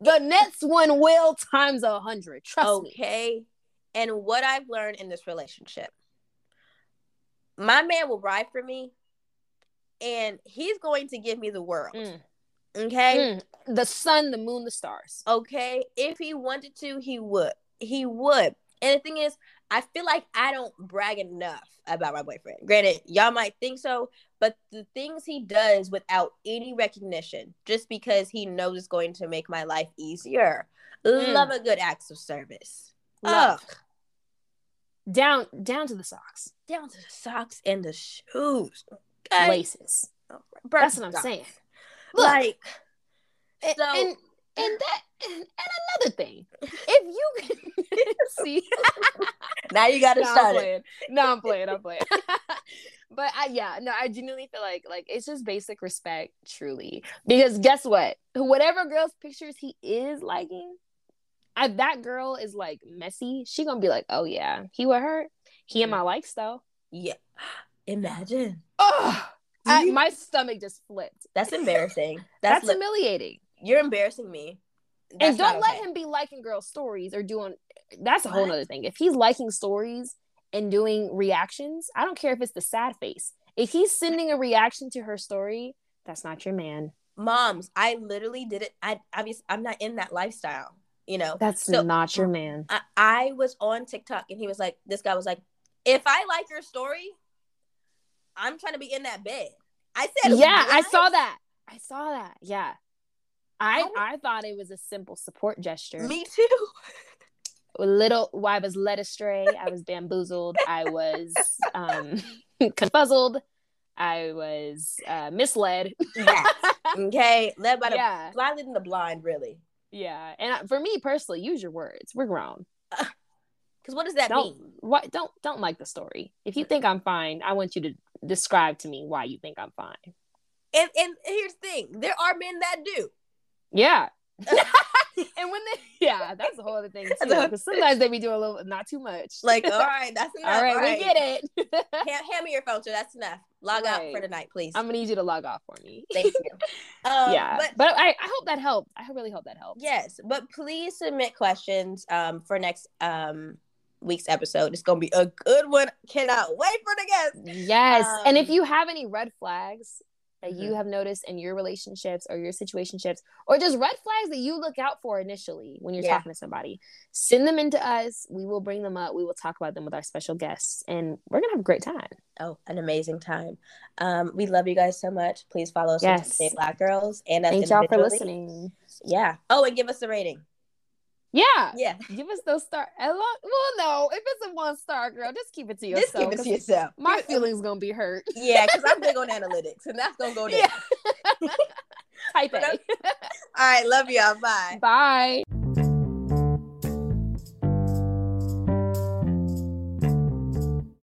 the next one will times a hundred. Trust me. okay. And what I've learned in this relationship, my man will ride for me, and he's going to give me the world. Mm, Okay. mm. The sun, the moon, the stars. Okay. If he wanted to, he would. He would. And the thing is, I feel like I don't brag enough about my boyfriend. Granted, y'all might think so, but the things he does without any recognition, just because he knows it's going to make my life easier. Mm. Love a good acts of service. Love. Ugh. Down, down to the socks, down to the socks and the shoes. Okay? laces. That's what I'm saying. Look, Like, and, so and and that and, another thing, if you [laughs] can see, now you got to no, it. No, I'm playing. I'm playing. [laughs] but I, yeah, no, I genuinely feel like like it's just basic respect, truly. Because guess what? Whatever girl's pictures he is liking, if that girl is like messy, she gonna be like, oh yeah, he with her. He in my likes though. Yeah. Imagine. Oh, you- my stomach just flipped. That's [laughs] embarrassing. That's, That's, li- humiliating. you're embarrassing me. and don't let okay. him be liking girl stories or doing that's a whole What? nother thing if he's liking stories and doing reactions i don't care if it's the sad face if he's sending a reaction to her story that's not your man Moms, I literally did it. I obviously I'm not in that lifestyle. You know. that's So- not your mm, man I, I was on TikTok and he was like, this guy was like, if I like your story, I'm trying to be in that bed. I said, yeah i saw that i saw that yeah i I- i thought it was a simple support gesture Me too. a little well, i was led astray i was bamboozled i was um [laughs] confuzzled i was uh misled. [laughs] Okay, led by the yeah blind leading the blind, really. Yeah, and for me personally, use your words. We're grown. [laughs] Because what does that don't mean? why don't don't like the story. If you think I'm fine, I want you to describe to me why you think I'm fine. And and here's the thing: there are men that do. Yeah. [laughs] and when they yeah, that's a whole other thing too. That's a whole- Because sometimes they be doing a little not too much. Like, all [laughs] right, that's enough. all right, we get it. Hand, hand me your phone, so that's enough. Log out for tonight, please. I'm gonna need you to log off for me. Thank you. [laughs] Um, yeah. but But, I, I hope that helped. I really hope that helped. yes, but please submit questions um for next um week's episode. It's gonna be a good one. Cannot wait for the guests. Yes. and if Um, you have any red flags that you Mhm. have noticed in your relationships or your situationships, or just red flags that you look out for initially when you're Yeah. talking to somebody, send them into us. We will bring them up. We will talk about them with our special guests, and we're gonna have a great time. Oh, an amazing time. Um, we love you guys so much. Please follow us Yes. on Black Girls and us Thank y'all for listening. Yeah. Oh, and give us a rating. Yeah. Yeah. Give us those star. Well, no, if it's a one star, girl, just keep it to yourself. Just keep it to yourself. My Give it- feelings gonna be hurt. Yeah, because I'm big on [laughs] analytics, and that's gonna go there. Yeah. [laughs] Type A. [laughs] All right, love y'all. Bye. Bye.